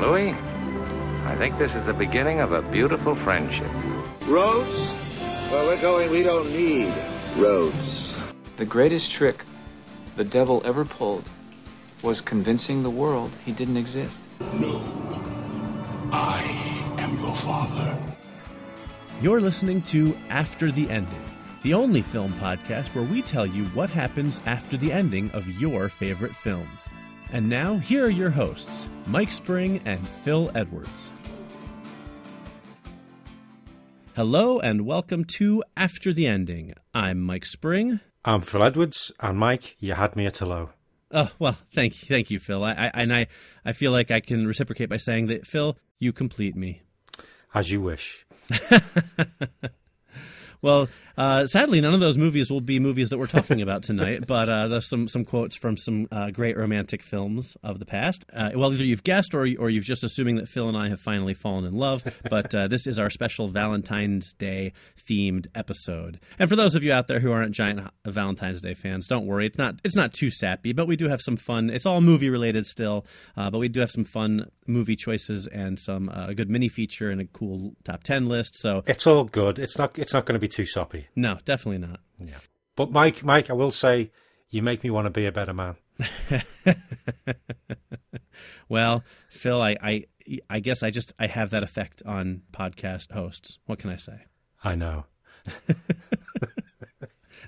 Louis, I think this is the beginning of a beautiful friendship. Roads? Well, we're going, we don't need roads. The greatest trick the devil ever pulled was convincing the world he didn't exist. No. I am your father. You're listening to After the Ending, the only film podcast where we tell you what happens after the ending of your favorite films. And now, here are your hosts, Mike Spring and Phil Edwards. Hello and welcome to After the Ending. I'm Mike Spring. I'm Phil Edwards, and Mike, you had me at hello. Oh well, thank you, thank you, Phil. I, I and I, I feel like I can reciprocate by saying that Phil, you complete me. As you wish. Well, uh, sadly, none of those movies will be movies that we're talking about tonight. but uh, there's some some quotes from some uh, great romantic films of the past. Uh, well, either you've guessed or or you've just assuming that Phil and I have finally fallen in love. But uh, this is our special Valentine's Day themed episode. And for those of you out there who aren't giant Valentine's Day fans, don't worry. It's not it's not too sappy, but we do have some fun. It's all movie related still, uh, but we do have some fun movie choices and some a good mini feature and a cool top ten list. So it's all good. It's not it's not going to be too soppy. No, definitely not. Yeah. But Mike, Mike, I will say you make me want to be a better man. well, Phil, I, I I guess I just I have that effect on podcast hosts. What can I say? I know.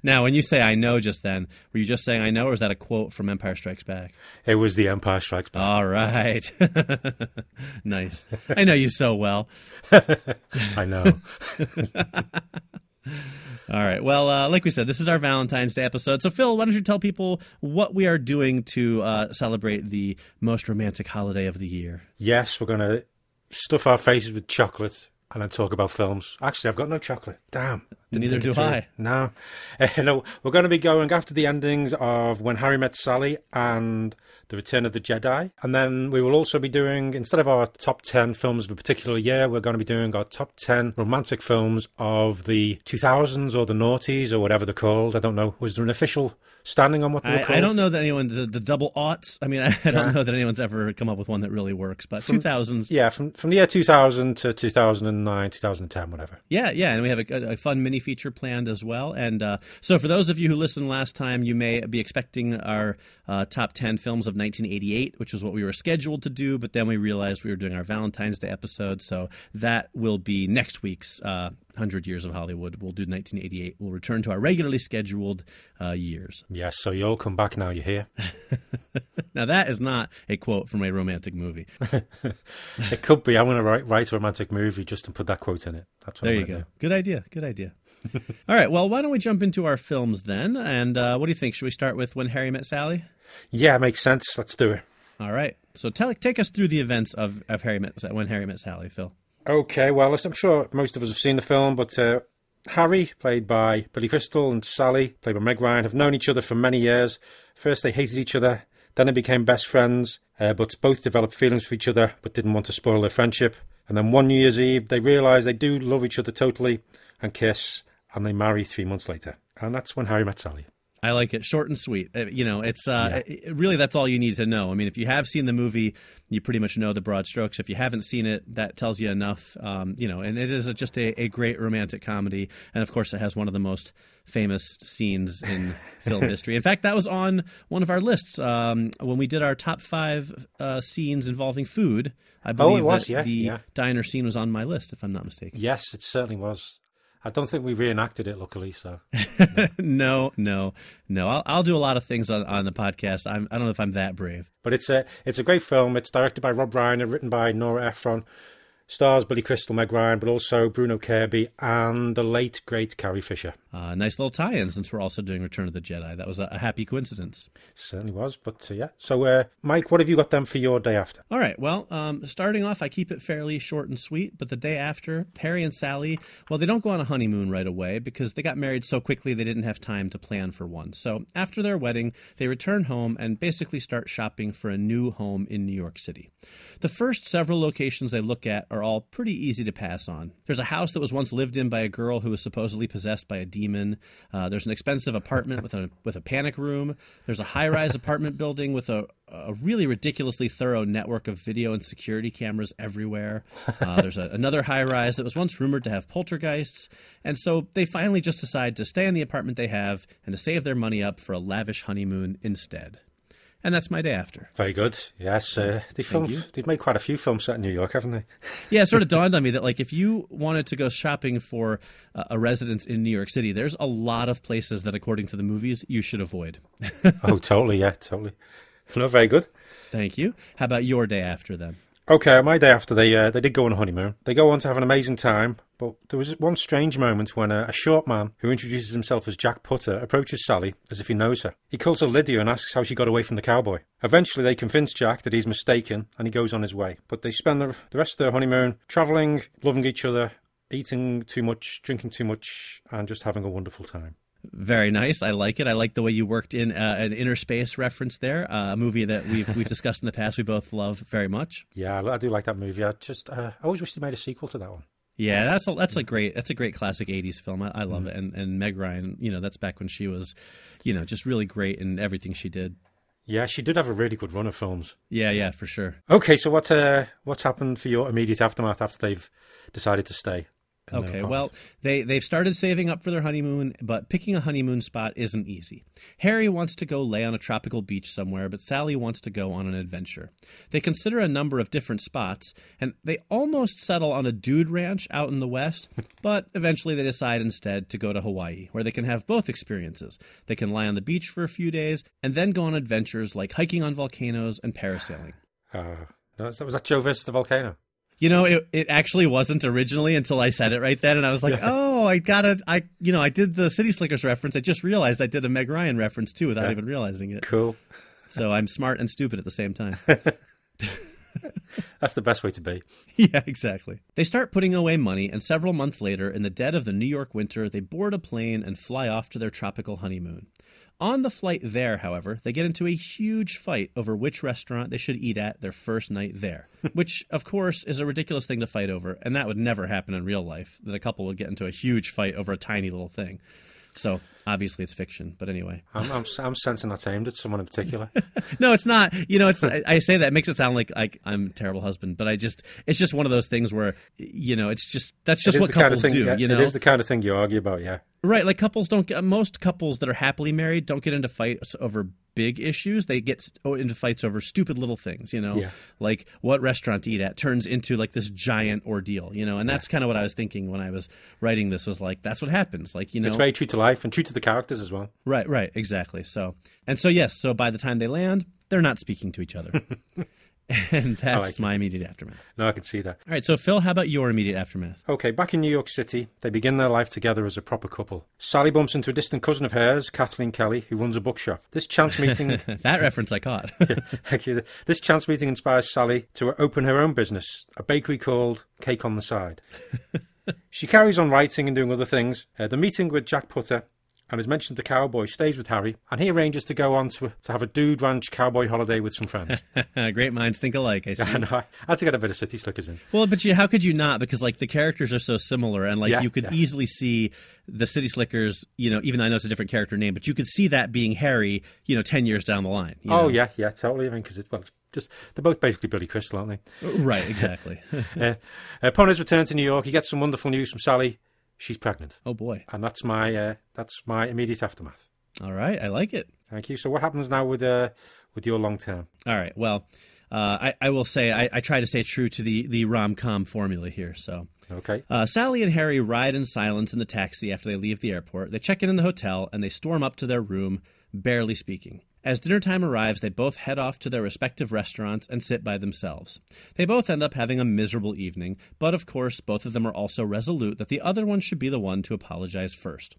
now, when you say I know just then, were you just saying I know or is that a quote from Empire Strikes Back? It was the Empire Strikes Back. All right. nice. I know you so well. I know. All right. Well, uh, like we said, this is our Valentine's Day episode. So, Phil, why don't you tell people what we are doing to uh, celebrate the most romantic holiday of the year? Yes, we're going to stuff our faces with chocolate and then talk about films. Actually, I've got no chocolate. Damn. Neither do I. No. Uh, no, we're going to be going after the endings of When Harry Met Sally and The Return of the Jedi. And then we will also be doing, instead of our top 10 films of a particular year, we're going to be doing our top 10 romantic films of the 2000s or the noughties or whatever they're called. I don't know. Was there an official standing on what they were called? I don't know that anyone, the, the double aughts, I mean, I, I don't yeah. know that anyone's ever come up with one that really works, but from, 2000s. Yeah, from, from the year 2000 to 2009, 2010, whatever. Yeah, yeah. And we have a, a fun mini feature planned as well. And uh, so, for those of you who listened last time, you may be expecting our uh, top 10 films of 1988, which was what we were scheduled to do, but then we realized we were doing our Valentine's Day episode. So, that will be next week's uh, 100 Years of Hollywood. We'll do 1988. We'll return to our regularly scheduled uh, years. Yes, so you all come back now, you hear? now, that is not a quote from a romantic movie. it could be. I'm going to write, write a romantic movie just to put that quote in it. That's what there I'm you go. Do. Good idea. Good idea. All right. Well, why don't we jump into our films then? And uh, what do you think? Should we start with When Harry Met Sally? Yeah, makes sense. Let's do it. All right. So tell, take us through the events of, of Harry Met, When Harry Met Sally, Phil. Okay. Well, I'm sure most of us have seen the film, but uh, Harry, played by Billy Crystal, and Sally, played by Meg Ryan, have known each other for many years. First, they hated each other. Then they became best friends, uh, but both developed feelings for each other, but didn't want to spoil their friendship. And then one New Year's Eve, they realise they do love each other totally and kiss, and they marry three months later. And that's when Harry met Sally. I like it short and sweet. You know, it's uh, yeah. it, really that's all you need to know. I mean, if you have seen the movie, you pretty much know the broad strokes. If you haven't seen it, that tells you enough. Um, you know, and it is just a, a, great romantic comedy, and of course, it has one of the most famous scenes in film history. In fact, that was on one of our lists um, when we did our top five uh, scenes involving food. I believe oh, it was, that yeah, the yeah. diner scene was on my list, if I'm not mistaken. Yes, it certainly was. I don't think we reenacted it, luckily. So no, no, no. I'll, I'll do a lot of things on, on the podcast. I'm, I don't know if I'm that brave. But it's a it's a great film. It's directed by Rob Reiner, written by Nora Ephron, stars Billy Crystal, Meg Ryan, but also Bruno Kirby and the late great Carrie Fisher. Uh, nice little tie-in since we're also doing Return of the Jedi. That was a, a happy coincidence. Certainly was, but uh, yeah. So, uh, Mike, what have you got then for your day after? All right. Well, um, starting off, I keep it fairly short and sweet. But the day after, Harry and Sally, well, they don't go on a honeymoon right away because they got married so quickly they didn't have time to plan for one. So after their wedding, they return home and basically start shopping for a new home in New York City. The first several locations they look at are are all pretty easy to pass on. There's a house that was once lived in by a girl who was supposedly possessed by a demon. Uh, there's an expensive apartment with a with a panic room. There's a high rise apartment building with a, a really ridiculously thorough network of video and security cameras everywhere. Uh, there's a, another high rise that was once rumored to have poltergeists. And so they finally just decide to stay in the apartment they have and to save their money up for a lavish honeymoon instead. And that's my day after. Very good. Yes, uh, they filmed. They've made quite a few films set in New York, haven't they? Yeah, it sort of dawned on me that like if you wanted to go shopping for uh, a residence in New York City, there's a lot of places that, according to the movies, you should avoid. oh, totally. Yeah, totally. No, very good. Thank you. How about your day after then? Okay, my day after they uh, they did go on a honeymoon. They go on to have an amazing time, but there was one strange moment when a, a short man who introduces himself as Jack Putter approaches Sally as if he knows her. He calls her Lydia and asks how she got away from the cowboy. Eventually, they convince Jack that he's mistaken and he goes on his way. But they spend the, the rest of their honeymoon travelling, loving each other, eating too much, drinking too much, and just having a wonderful time. Very nice. I like it. I like the way you worked in uh, an Innerspace reference there. Uh, a movie that we've we've discussed in the past. We both love very much. Yeah, I do like that movie. I just uh, I always wish they made a sequel to that one. Yeah, that's a, that's a great that's a great classic '80s film. I, I love it. And and Meg Ryan, you know, that's back when she was, you know, just really great in everything she did. Yeah, she did have a really good run of films. Yeah, yeah, for sure. Okay, so what uh, what's happened for your immediate aftermath after they've decided to stay? Okay, well, they they've started saving up for their honeymoon, but picking a honeymoon spot isn't easy. Harry wants to go lay on a tropical beach somewhere, but Sally wants to go on an adventure. They consider a number of different spots, and they almost settle on a dude ranch out in the west, but eventually they decide instead to go to Hawaii, where they can have both experiences. They can lie on the beach for a few days and then go on adventures like hiking on volcanoes and parasailing. Uh, no, was that was that Joe versus the volcano? You know, it, it actually wasn't originally until I said it right then, and I was like, "Oh, I got it." I, you know, I did the City Slickers reference. I just realized I did a Meg Ryan reference too, without even realizing it. Cool. So I'm smart and stupid at the same time. That's the best way to be. yeah, exactly. They start putting away money, and several months later, in the dead of the New York winter, they board a plane and fly off to their tropical honeymoon. On the flight there, however, they get into a huge fight over which restaurant they should eat at their first night there, which, of course, is a ridiculous thing to fight over, and that would never happen in real life, that a couple would get into a huge fight over a tiny little thing. So, obviously, it's fiction, but anyway. I'm, I'm, I'm sensing that's aimed at someone in particular. No, it's not. You know, it's. I, I say that it makes it sound like like I'm a terrible husband, but I just it's just one of those things where you know it's just that's just what the kind couples of thing, do. yeah, you know, It is the kind of thing you argue about, yeah. Right? Like couples don't. get Most couples that are happily married don't get into fights over big issues. They get into fights over stupid little things. You know, Yeah. like what restaurant to eat at turns into like this giant ordeal. You know, and that's kind of what I was thinking when I was writing this. Was like that's what happens. Like you know, It's very true to life and true to the characters as well. Right, right, exactly. So, and so, yes, so by the time they land, they're not speaking to each other. and that's like it. my immediate aftermath. No, I can see that. All right, so, Phil, how about your immediate aftermath? Okay, back in New York City, they begin their life together as a proper couple. Sally bumps into a distant cousin of hers, Kathleen Kelly, who runs a bookshop. This chance meeting that reference I caught. Okay, this chance meeting inspires Sally to open her own business, a bakery called Cake on the Side. she carries on writing and doing other things. Uh, the meeting with Jack Putter and as mentioned, the cowboy stays with Harry, and he arranges to go on to, to have a dude ranch cowboy holiday with some friends. Great minds think alike, I see. and I had to get a bit of City Slickers in. Well, but you, how could you not? Because like the characters are so similar, and like Yeah, you could yeah. easily see the City Slickers. You know, even though I know it's a different character name, but you could see that being Harry. You know, ten years down the line. you Oh know? yeah, yeah, totally. I mean, because it's well, it's just they're both basically Billy Crystal, aren't they? right, exactly. uh, upon his return to New York, he gets some wonderful news from Sally. She's pregnant, oh boy. and that's my uh, that's my immediate aftermath. All right, I like it. Thank you. So, what happens now with uh, with your long term? All right. Well, uh, I, I will say I, I try to stay true to the the rom com formula here. So. Okay. Uh, Sally and Harry ride in silence in the taxi after they leave the airport. They check in in the hotel and they storm up to their room, barely speaking. As dinner time arrives, they both head off to their respective restaurants and sit by themselves. They both end up having a miserable evening, but of course, both of them are also resolute that the other one should be the one to apologize first.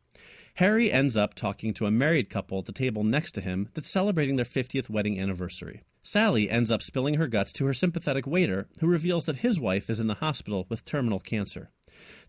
Harry ends up talking to a married couple at the table next to him that's celebrating their 50th wedding anniversary. Sally ends up spilling her guts to her sympathetic waiter, who reveals that his wife is in the hospital with terminal cancer.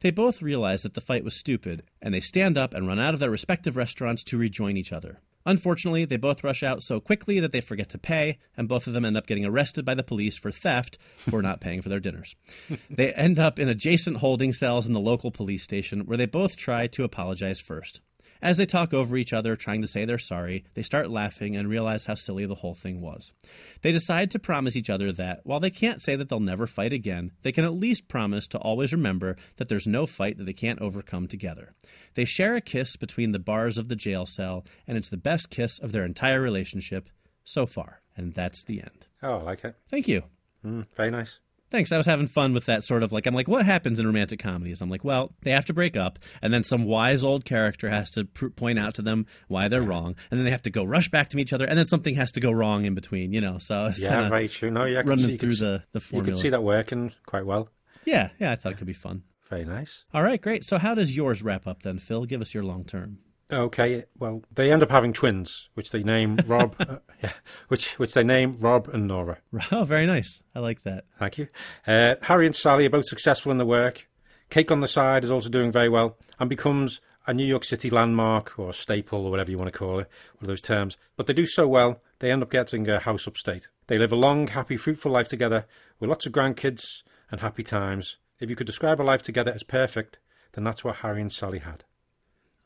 They both realize that the fight was stupid, and they stand up and run out of their respective restaurants to rejoin each other. Unfortunately, they both rush out so quickly that they forget to pay, and both of them end up getting arrested by the police for theft for not paying for their dinners. they end up in adjacent holding cells in the local police station where they both try to apologize first. As they talk over each other, trying to say they're sorry, they start laughing and realize how silly the whole thing was. They decide to promise each other that, while they can't say that they'll never fight again, they can at least promise to always remember that there's no fight that they can't overcome together. They share a kiss between the bars of the jail cell, and it's the best kiss of their entire relationship so far. And that's the end. Oh, I like it. Thank you. Mm, very nice. Thanks. I was having fun with that sort of like, I'm like, what happens in romantic comedies? I'm like, well, they have to break up, and then some wise old character has to pr- point out to them why they're wrong, and then they have to go rush back to each other, and then something has to go wrong in between, you know? So it's Yeah, very true. No, yeah, running see, through could, the, the you could see that working quite well. Yeah, yeah, I thought it could be fun. Very nice. All right, great. So how does yours wrap up then, Phil? Give us your long term. Okay, well, they end up having twins, which they name Rob, uh, yeah, which which they name Rob and Nora. Oh, very nice. I like that. Thank you. Uh, Harry and Sally are both successful in their work. Cake on the Side is also doing very well and becomes a New York City landmark or staple or whatever you want to call it, one of those terms. But they do so well, they end up getting a house upstate. They live a long, happy, fruitful life together with lots of grandkids and happy times. If you could describe a life together as perfect, then that's what Harry and Sally had.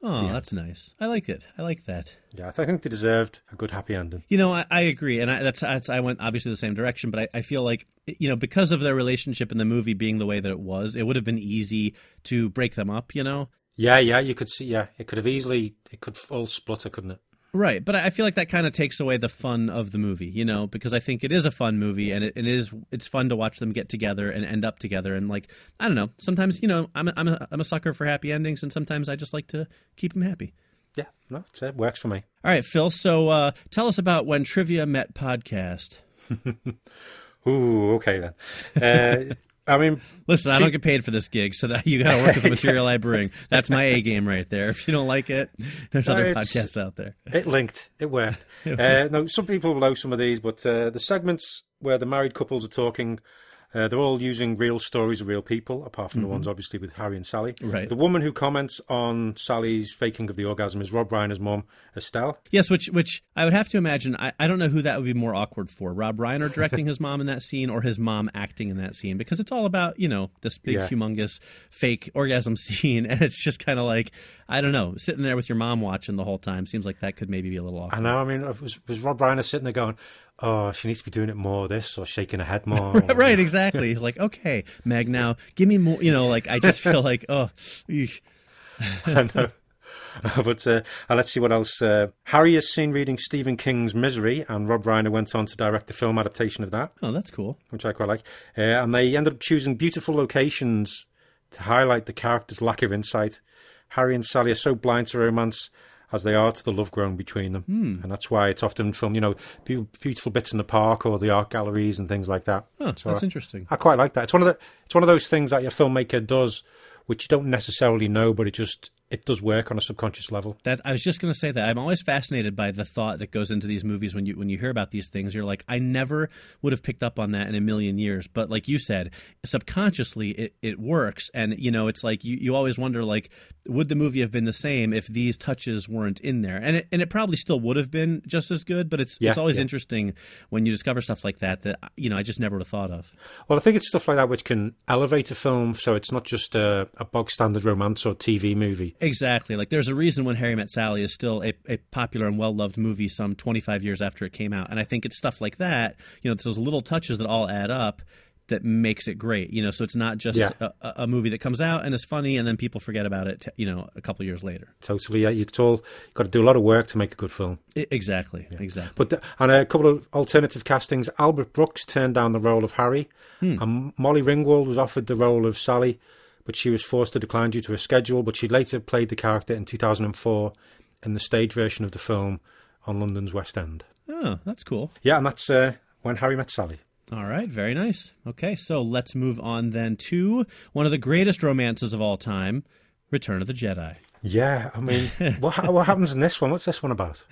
Oh, that's nice. I like it. I like that. Yeah, I think they deserved a good, happy ending. You know, I, I agree, and I, that's, that's I went obviously the same direction, but I, I feel like you know because of their relationship in the movie being the way that it was, it would have been easy to break them up. You know, Yeah, yeah, you could see. Yeah, it could have easily, it could all splutter, couldn't it? Right? But I feel like that kind of takes away the fun of the movie. You know, because I think it is a fun movie, and it, it is it's fun to watch them get together and end up together. And like I don't know, sometimes you know I'm a, I'm a, I'm a sucker for happy endings, and sometimes I just like to keep them happy. Yeah, no, it works for me. All right, Phil. So uh, tell us about when Trivia Met podcast. Ooh, okay then. Uh, I mean, Listen, I don't get paid for this gig, so that you got to work with the material I bring. That's my A game right there. If you don't like it, there's No, other podcasts out there. it linked. It worked. uh, no, some people will know some of these, but uh, the segments where the married couples are talking, uh, they're all using real stories of real people, apart from the ones obviously with Harry and Sally. Right. The woman who comments on Sally's faking of the orgasm is Rob Reiner's mom, Estelle. Yes, which which I would have to imagine. I, I don't know who that would be more awkward for: Rob Reiner directing his mom in that scene, or his mom acting in that scene, because it's all about you know this big, Yeah. humongous fake orgasm scene, and it's just kind of like I don't know, sitting there with your mom watching the whole time seems like that could maybe be a little awkward. I know. I mean, was was Rob Reiner sitting there going, "Oh, she needs to be doing it more this or shaking her head more." right, exactly. He's like, okay, Meg, now give me more. You know, like I just feel like, oh, eesh. I know. but uh, uh, let's see what else. Uh, Harry is seen reading Stephen King's Misery, and Rob Reiner went on to direct the film adaptation of that, oh, that's cool. which I quite like. Uh, and they ended up choosing beautiful locations to highlight the characters' lack of insight. Harry and Sally are so blind to romance as they are to the love grown between them, hmm. and that's why it's often filmed. You know, beautiful bits in the park or the art galleries and things like that. So that's I- interesting. I quite like that. It's one of the it's one of those things that your filmmaker does, which you don't necessarily know, but it just it does work on a subconscious level. That I was just going to say that I'm always fascinated by the thought that goes into these movies when you when you hear about these things. You're like, I never would have picked up on that in a million years. But like you said, subconsciously it, it works, and you know, it's like you, you always wonder like, would the movie have been the same if these touches weren't in there? And it and it probably still would have been just as good. But it's Yeah, it's always yeah. interesting when you discover stuff like that that you know I just never would have thought of. Well, I think it's stuff like that which can elevate a film, so it's not just a, a bog standard romance or TV movie. Exactly. Like there's a reason when Harry Met Sally is still a, a popular and well loved movie some 25 years after it came out. And I think it's stuff like that, you know, it's those little touches that all add up that makes it great. You know, so it's not just Yeah. a, a movie that comes out and is funny and then people forget about it, you know, a couple years later. Totally, yeah. You've all you've got to do a lot of work to make a good film. I- exactly. Exactly. But the, and a couple of alternative castings. Albert Brooks turned down the role of Harry, and Molly Ringwald was offered the role of Sally, but she was forced to decline due to her schedule. But she later played the character in 2004 in the stage version of the film on London's West End. Oh, that's cool. Yeah, and that's uh, when Harry met Sally. All right, very nice. Okay, so let's move on then to one of the greatest romances of all time, Return of the Jedi. Yeah, I mean, what what happens in this one? What's this one about?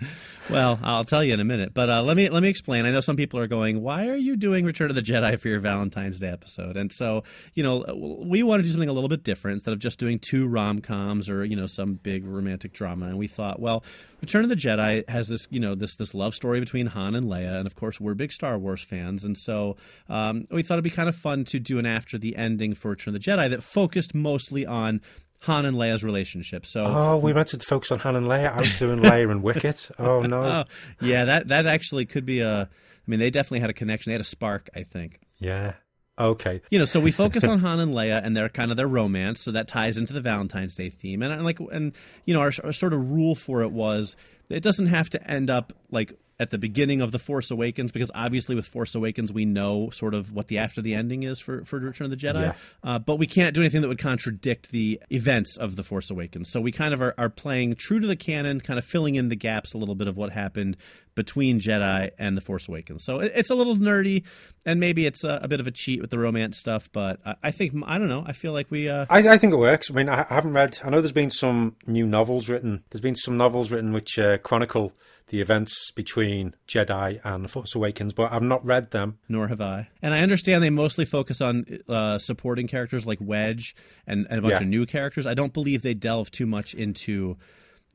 Well, I'll tell you in a minute, but uh, let me let me explain. I know some people are going, "Why are you doing Return of the Jedi for your Valentine's Day episode?" And so, you know, we want to do something a little bit different instead of just doing two rom coms or you know some big romantic drama. And we thought, well, Return of the Jedi has this you know this this love story between Han and Leia, and of course we're big Star Wars fans, and so um, we thought it'd be kind of fun to do an after the ending for Return of the Jedi that focused mostly on Han and Leia's relationship. So, Oh, we meant to focus on Han and Leia. I was doing Leia and Wicket. Oh no. oh, yeah, that that actually could be a. I mean, they definitely had a connection. They had a spark, I think. Yeah. Okay. You know, so we focus on Han and Leia and their kind of their romance, so that ties into the Valentine's Day theme. And, and like, and you know, our, our sort of rule for it was it doesn't have to end up like at the beginning of the Force Awakens because obviously with Force Awakens we know sort of what the after the ending is for for Return of the Jedi, Yeah. uh, but we can't do anything that would contradict the events of the Force Awakens. So we kind of are, are playing true to the canon, kind of filling in the gaps a little bit of what happened between Jedi and the Force Awakens. So it, it's a little nerdy, and maybe it's a, a bit of a cheat with the romance stuff, but I, I think I don't know. I feel like we. Uh, I, I think it works. I mean, I, I haven't read. I know there's been some new novels written. There's been some novels written which uh, chronicle the events between Jedi and the Force Awakens, but I've not read them. nor have I. And I understand they mostly focus on uh, supporting characters like Wedge and, and a bunch Yeah. of new characters. I don't believe they delve too much into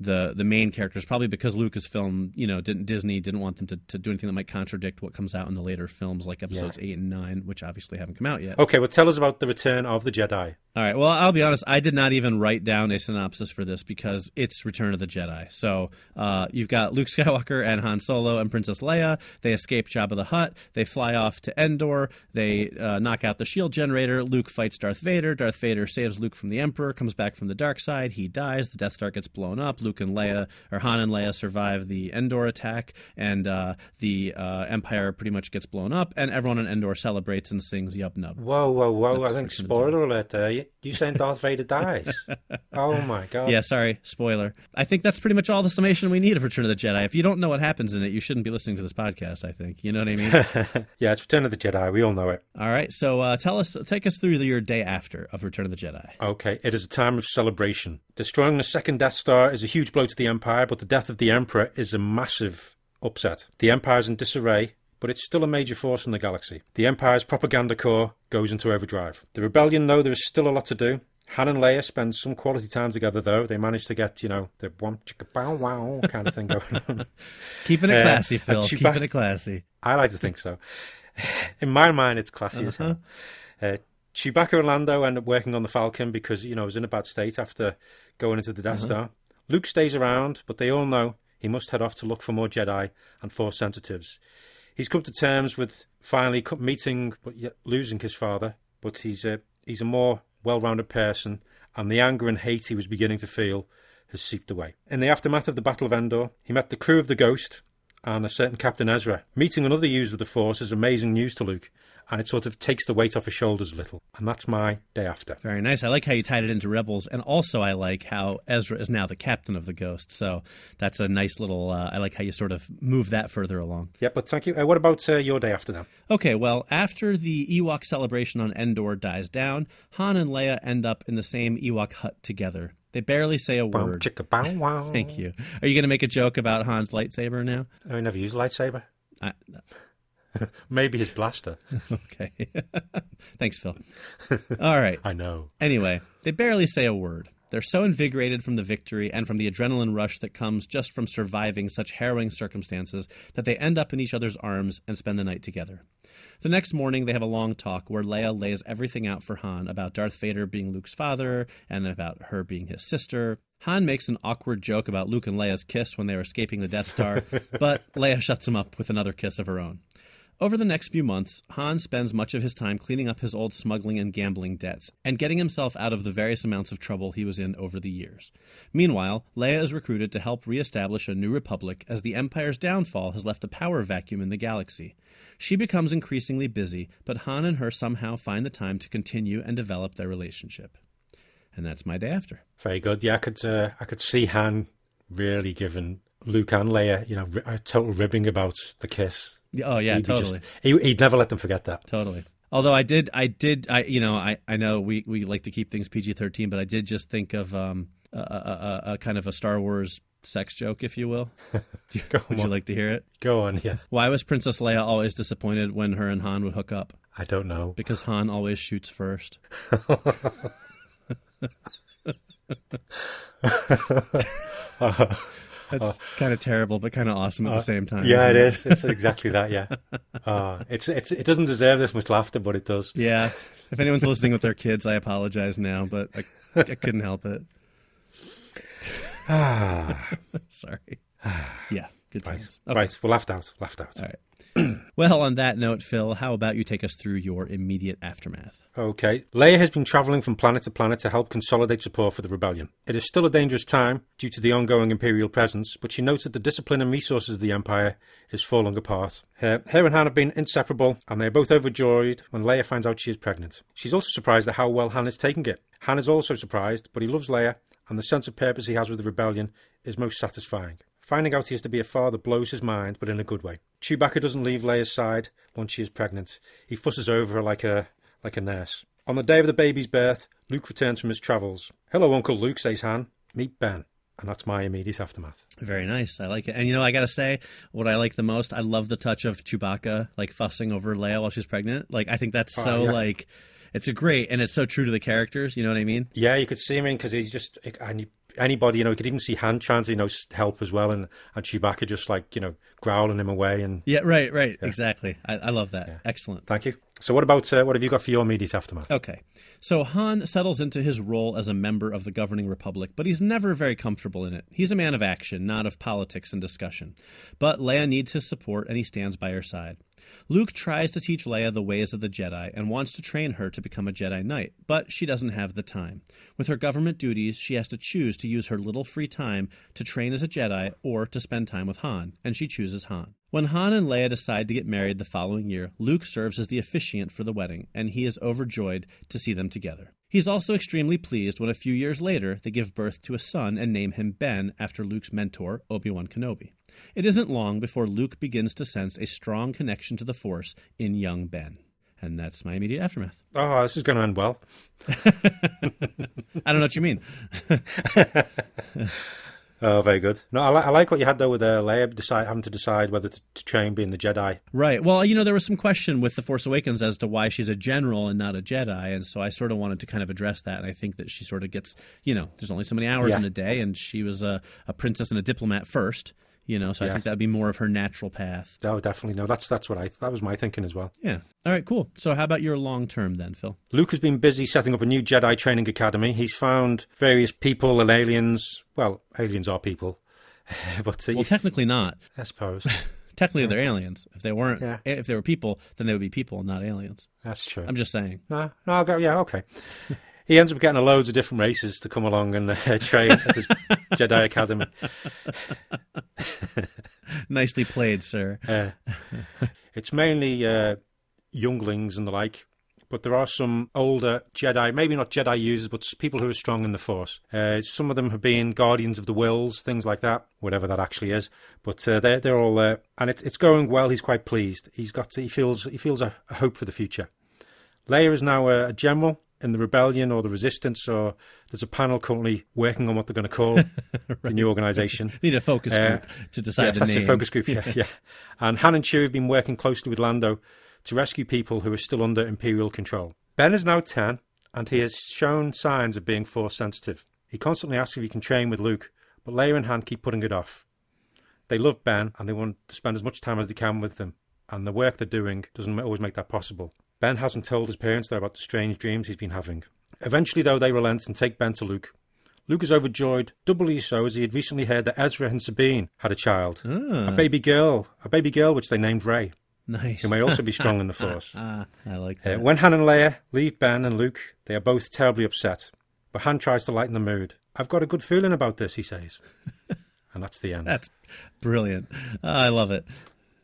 the the main characters, probably because Lucasfilm, you know, didn't Disney didn't want them to, to do anything that might contradict what comes out in the later films, like episodes eight and nine, which obviously haven't come out yet. Okay, well, tell us about the Return of the Jedi. All right. Well, I'll be honest. I did not even write down a synopsis for this because it's Return of the Jedi. So uh, you've got Luke Skywalker and Han Solo and Princess Leia. They escape Jabba the Hutt. They fly off to Endor. They uh, knock out the shield generator. Luke fights Darth Vader. Darth Vader saves Luke from the Emperor. Comes back from the dark side. He dies. The Death Star gets blown up. Luke and Leia, or Han and Leia, survive the Endor attack, and uh, the uh, Empire pretty much gets blown up. And everyone in Endor celebrates and sings Yub Nub. Whoa, whoa, whoa! That's I think Return of the spoiler alert there. You, you saying Darth Vader dies? oh my god! Yeah, sorry, spoiler. I think that's pretty much all the summation we need of Return of the Jedi. If you don't know what happens in it, you shouldn't be listening to this podcast. I think you know what I mean. yeah, it's Return of the Jedi. We all know it. all right, so uh, tell us, take us through the, your day after of Return of the Jedi. Okay, it is a time of celebration. Destroying the second Death Star is a huge blow to the Empire, but the death of the Emperor is a massive upset. The Empire is in disarray, but it's still a major force in the galaxy. The Empire's propaganda corps goes into overdrive. The rebellion know there is still a lot to do. Han and Leia spend some quality time together, though. They manage to get, you know, the one chicka bow wow kind of thing going on. Keeping it Uh, classy, and Phil. Chewbacca- Keeping it classy. I like to think so. In my mind, it's classy as hell. Uh, Chewbacca and Lando end up working on the Falcon because, you know, it was in a bad state after going into the Death Star. Luke stays around, but they all know he must head off to look for more Jedi and Force sensitives. He's come to terms with finally meeting but yet losing his father, but he's a, he's a more well-rounded person, and the anger and hate he was beginning to feel has seeped away. In the aftermath of the Battle of Endor, he met the crew of the Ghost and a certain Captain Ezra. Meeting another user of the Force is amazing news to Luke, and it sort of takes the weight off his shoulders a little. And that's my day after. Very nice. I like how you tied it into Rebels, and also I like how Ezra is now the captain of the Ghost. So that's a nice little. Uh, I like how you sort of move that further along. Yeah, but thank you. Uh, what about uh, your day after then? Okay, well, after the Ewok celebration on Endor dies down, Han and Leia end up in the same Ewok hut together. They barely say a Bow, word. chicka, bow, wow. Thank you. Are you going to make a joke about Han's lightsaber now? I never use a lightsaber. I, Maybe his blaster. okay. Thanks, Phil. All right. I know. Anyway, they barely say a word. They're so invigorated from the victory and from the adrenaline rush that comes just from surviving such harrowing circumstances that they end up in each other's arms and spend the night together. The next morning, they have a long talk where Leia lays everything out for Han about Darth Vader being Luke's father and about her being his sister. Han makes an awkward joke about Luke and Leia's kiss when they were escaping the Death Star, but Leia shuts him up with another kiss of her own. Over the next few months, Han spends much of his time cleaning up his old smuggling and gambling debts and getting himself out of the various amounts of trouble he was in over the years. Meanwhile, Leia is recruited to help reestablish a new republic as the Empire's downfall has left a power vacuum in the galaxy. She becomes increasingly busy, but Han and her somehow find the time to continue and develop their relationship. And that's my day after. Very good. Yeah, I could. Uh, I could see Han really giving Luke and Leia, you know, a total ribbing about the kiss. Oh, yeah, He'd totally. just- he, he'd never let them forget that. Totally. Although I did, I did, I you know, I, I know we, we like to keep things PG thirteen, but I did just think of um a, a, a, a kind of a Star Wars sex joke, if you will. Go Would you like to hear it? Go on, yeah. Why was Princess Leia always disappointed when her and Han would hook up? I don't know. Because Han always shoots first. That's kind of terrible, but kind of awesome at the same time. Uh, Yeah, it isn't is. It's exactly that. Yeah. Uh, it's it's it doesn't deserve this much laughter, but it does. Yeah. If anyone's listening with their kids, I apologize now, but I, I couldn't help it. Sorry. Yeah. Good Right. times. Okay. Right. Well, laughed out. Laughed out. All right. Well, on that note, Phil, how about you take us through your immediate aftermath? Okay. Leia has been travelling from planet to planet to help consolidate support for the rebellion. It is still a dangerous time due to the ongoing Imperial presence, but she notes that the discipline and resources of the Empire is falling apart. Her, her and Han have been inseparable, and they are both overjoyed when Leia finds out she is pregnant. She's also surprised at how well Han is taking it. Han is also surprised, but he loves Leia, and the sense of purpose he has with the rebellion is most satisfying. Finding out he is to be a father blows his mind, but in a good way. Chewbacca doesn't leave Leia's side once she is pregnant. He fusses over her like a like a nurse. On the day of the baby's birth, Luke returns from his travels. Hello, Uncle Luke, says Han. Meet Ben. And that's my immediate aftermath. Very nice. I like it. And you know, I got to say, what I like the most, I love the touch of Chewbacca like fussing over Leia while she's pregnant. Like, I think that's Oh, so, yeah. like, it's a great, and it's so true to the characters. You know what I mean? Yeah, you could see him in because he's just and you, anybody, you know, you could even see Han trying to, you know, help as well, and and Chewbacca just like you know growling him away. And Yeah, right, right. Exactly. I, I love that. Excellent. thank you. So, what about uh, what have you got for your immediate aftermath? Okay. So Han settles into his role as a member of the governing republic, but he's never very comfortable in it. He's a man of action, not of politics and discussion. But Leia needs his support, and he stands by her side. Luke tries to teach Leia the ways of the Jedi and wants to train her to become a Jedi Knight, but she doesn't have the time. With her government duties, she has to choose to use her little free time to train as a Jedi or to spend time with Han, and she chooses Han. When Han and Leia decide to get married the following year, Luke serves as the officiant for the wedding, and he is overjoyed to see them together. He's also extremely pleased when a few years later they give birth to a son and name him Ben after Luke's mentor, Obi Wan Kenobi. It isn't long before Luke begins to sense a strong connection to the Force in young Ben. And that's my immediate aftermath. Oh, this is going to end well. I don't know what you mean. Oh, very good. No, I, li- I like what you had though with uh, Leia decide, having to decide whether to, to train being the Jedi. Right. Well, you know, there was some question with The Force Awakens as to why she's a general and not a Jedi. And so I sort of wanted to kind of address that. And I think that she sort of gets, you know, there's only so many hours Yeah. in a day, and she was a, a princess and a diplomat first, you know, so I think that would be more of her natural path. Oh, definitely. No, that's that's what I that was my thinking as well. Yeah. All right, cool. So how about your long term then, Phil? Luke has been busy setting up a new Jedi training academy. He's found various people and aliens. Well, aliens are people, but uh, Well, you- technically not. I suppose Technically, they're aliens. If they weren't, Yeah. if they were people, then they would be people, not aliens. that's true. I'm just saying. No, no, I'll go. Yeah, okay. He ends up getting loads of different races to come along and uh, train at his Jedi Academy. Nicely played, sir. Uh, it's mainly uh, younglings and the like, but there are some older Jedi, maybe not Jedi users, but people who are strong in the Force. Uh, some of them have been Guardians of the Whills, things like that, whatever that actually is. But uh, they're they're all there, and it's it's going well. He's quite pleased. He's got he feels he feels a, a hope for the future. Leia is now a, a general in the rebellion or the resistance, or there's a panel currently working on what they're going to call the new organisation. Need a focus Uh, group to decide Yes, the that's name. a focus group. Yeah, yeah. And Han and Chewie have been working closely with Lando to rescue people who are still under Imperial control. Ben is now ten, and he has shown signs of being Force sensitive. He constantly asks if he can train with Luke, but Leia and Han keep putting it off. They love Ben, and they want to spend as much time as they can with them. And the work they're doing doesn't always make that possible. Ben hasn't told his parents though about the strange dreams he's been having. Eventually, though, they relent and take Ben to Luke. Luke is overjoyed, doubly so as he had recently heard that Ezra and Sabine had a child, Ah, a baby girl, a baby girl which they named Rey, nice. who may also be strong in the Force. Ah, I like Uh, that. when Han and Leia leave Ben and Luke, they are both terribly upset. But Han tries to lighten the mood. I've got a good feeling about this, he says. and that's the end. That's brilliant. Ah, I love it.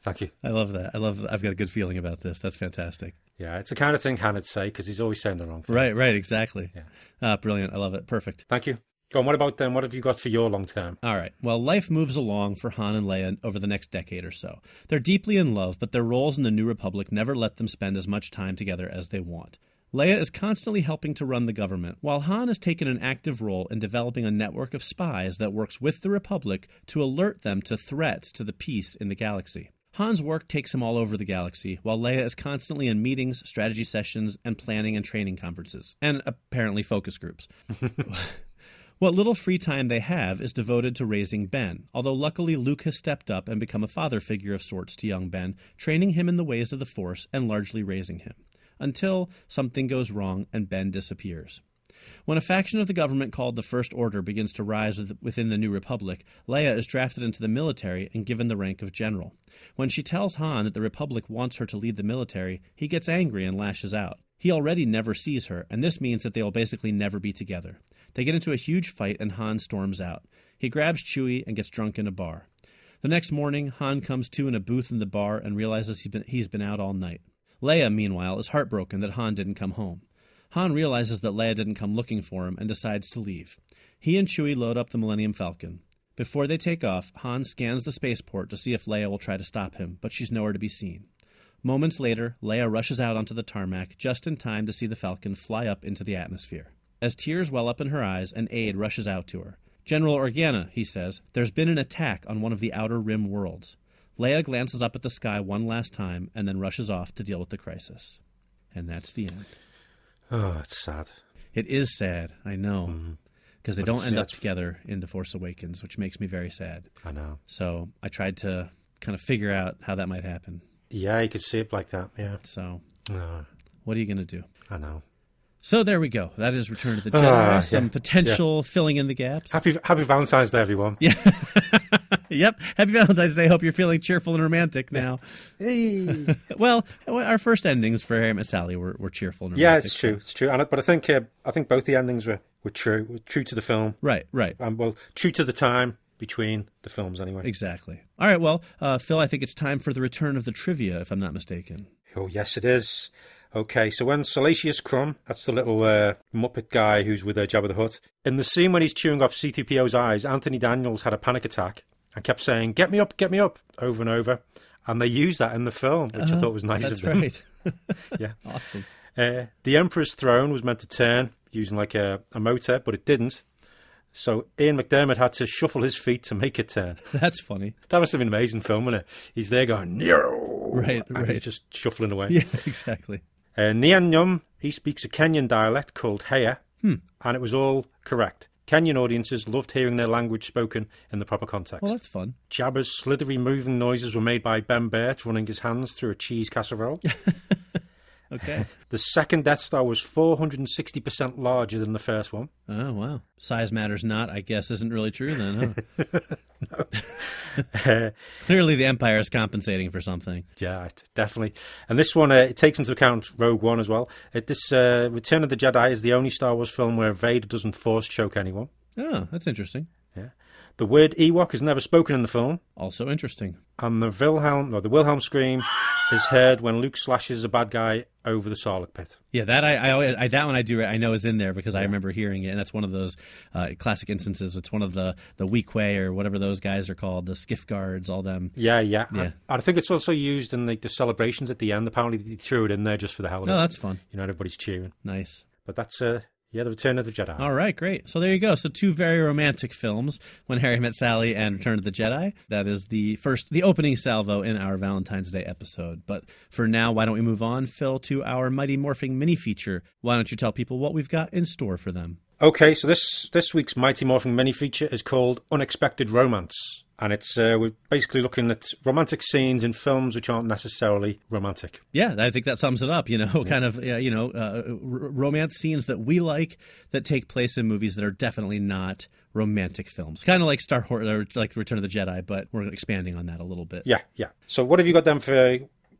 Thank you. I love that. I love. I've got a good feeling about this. That's fantastic. Yeah, it's the kind of thing Han would say because he's always saying the wrong thing. Right, right, exactly. Yeah. Ah, brilliant. I love it. Perfect. Thank you. Go on, what about them? What have you got for your long term? All right. Well, life moves along for Han and Leia over the next decade or so. They're deeply in love, but their roles in the New Republic never let them spend as much time together as they want. Leia is constantly helping to run the government, while Han has taken an active role in developing a network of spies that works with the Republic to alert them to threats to the peace in the galaxy. Han's work takes him all over the galaxy, while Leia is constantly in meetings, strategy sessions, and planning and training conferences, and apparently focus groups. What little free time they have is devoted to raising Ben, although luckily Luke has stepped up and become a father figure of sorts to young Ben, training him in the ways of the Force and largely raising him. Until something goes wrong and Ben disappears. When a faction of the government called the First Order begins to rise within the New Republic, Leia is drafted into the military and given the rank of general. When she tells Han that the Republic wants her to lead the military, he gets angry and lashes out. He already never sees her, and this means that they will basically never be together. They get into a huge fight, and Han storms out. He grabs Chewie and gets drunk in a bar. The next morning, Han comes to in a booth in the bar and realizes he's been, he's been out all night. Leia, meanwhile, is heartbroken that Han didn't come home. Han realizes that Leia didn't come looking for him and decides to leave. He and Chewie load up the Millennium Falcon. Before they take off, Han scans the spaceport to see if Leia will try to stop him, but she's nowhere to be seen. Moments later, Leia rushes out onto the tarmac just in time to see the Falcon fly up into the atmosphere. As tears well up in her eyes, an aide rushes out to her. General Organa, he says, there's been an attack on one of the outer rim worlds. Leia glances up at the sky one last time and then rushes off to deal with the crisis. And that's the end. Oh, it's sad. It is sad, I know. Because they But don't end up together in The Force Awakens, which makes me very sad. I know. So I tried to kind of figure out how that might happen. Yeah, you could see it like that. Yeah. So No, what are you going to do? I know. So there we go. That is Return of the Jedi. Ah, Some yeah, potential filling in the gaps. Happy Happy Valentine's Day, everyone. Yeah. yep. Happy Valentine's Day. Hope you're feeling cheerful and romantic now. Hey. Well, our first endings for Harry Met Sally were, were cheerful and romantic. yeah, it's true. It's true. And, I- but I think uh, I think both the endings were, were true. Were true to the film. Right, right. Um, well, true to the time between the films, anyway. Exactly. All right, well, uh, Phil, I think it's time for the return of the trivia, if I'm not mistaken. Oh, yes, it is. Okay, so when Salacious Crumb, that's the little uh, Muppet guy who's with uh, Jabba the Hutt, in the scene when he's chewing off C-3PO's eyes, Anthony Daniels had a panic attack and kept saying, "Get me up, get me up," over and over, and they used that in the film, which I thought was nice Uh-huh. That's of them. right. Yeah. Awesome. Uh, the Emperor's throne was meant to turn using like a, a motor, but it didn't. So Ian McDiarmid had to shuffle his feet to make it turn. That's funny. That must have been an amazing film, wasn't it? He's there going, no! Right, and he's just shuffling away. Yeah, exactly. Uh, Nien Nunb, he speaks a Kenyan dialect called Haya, Hmm. and it was all correct. Kenyan audiences loved hearing their language spoken in the proper context. Well, that's fun. Jabba's slithery moving noises were made by Ben Burtt running his hands through a cheese casserole. Okay. the second Death Star was 460% larger than the first one. oh, wow. Size matters not, I guess, isn't really true then, huh? Uh, Clearly, the Empire is compensating for something. Yeah, definitely. And this one, uh, it takes into account Rogue One as well. It, this uh, Return of the Jedi is the only Star Wars film where Vader doesn't force choke anyone. Oh, that's interesting. The word Ewok is never spoken in the film, Also interesting. and the Wilhelm or the Wilhelm scream is heard when Luke slashes a bad guy over the Sarlacc pit. Yeah, that I, I, I that one I do I know is in there because I remember hearing it, and that's one of those uh, classic instances. It's one of the the Weequay or whatever those guys are called, the skiff guards, all them. Yeah, yeah, Yeah. And I think it's also used in like the celebrations at the end. Apparently, they threw it in there just for the hell of it. No, that's fun. you know, everybody's cheering. Nice. But that's uh, yeah, the Return of the Jedi. All right, great. So there you go. So two very romantic films, When Harry Met Sally and Return of the Jedi. That is the first, the opening salvo in our Valentine's Day episode. But for now, why don't we move on, Phil, to our Mighty Morphing mini feature? Why don't you tell people what we've got in store for them? Okay, so this this week's Mighty Morphing mini feature is called Unexpected Romance, and it's uh, we're basically looking at romantic scenes in films which aren't necessarily romantic. Yeah, I think that sums it up. You know, kind of, yeah, you know, uh, r- romance scenes that we like that take place in movies that are definitely not romantic films. Kind of like Star Wars, or like Return of the Jedi, but we're expanding on that a little bit. Yeah, yeah. So what have you got then for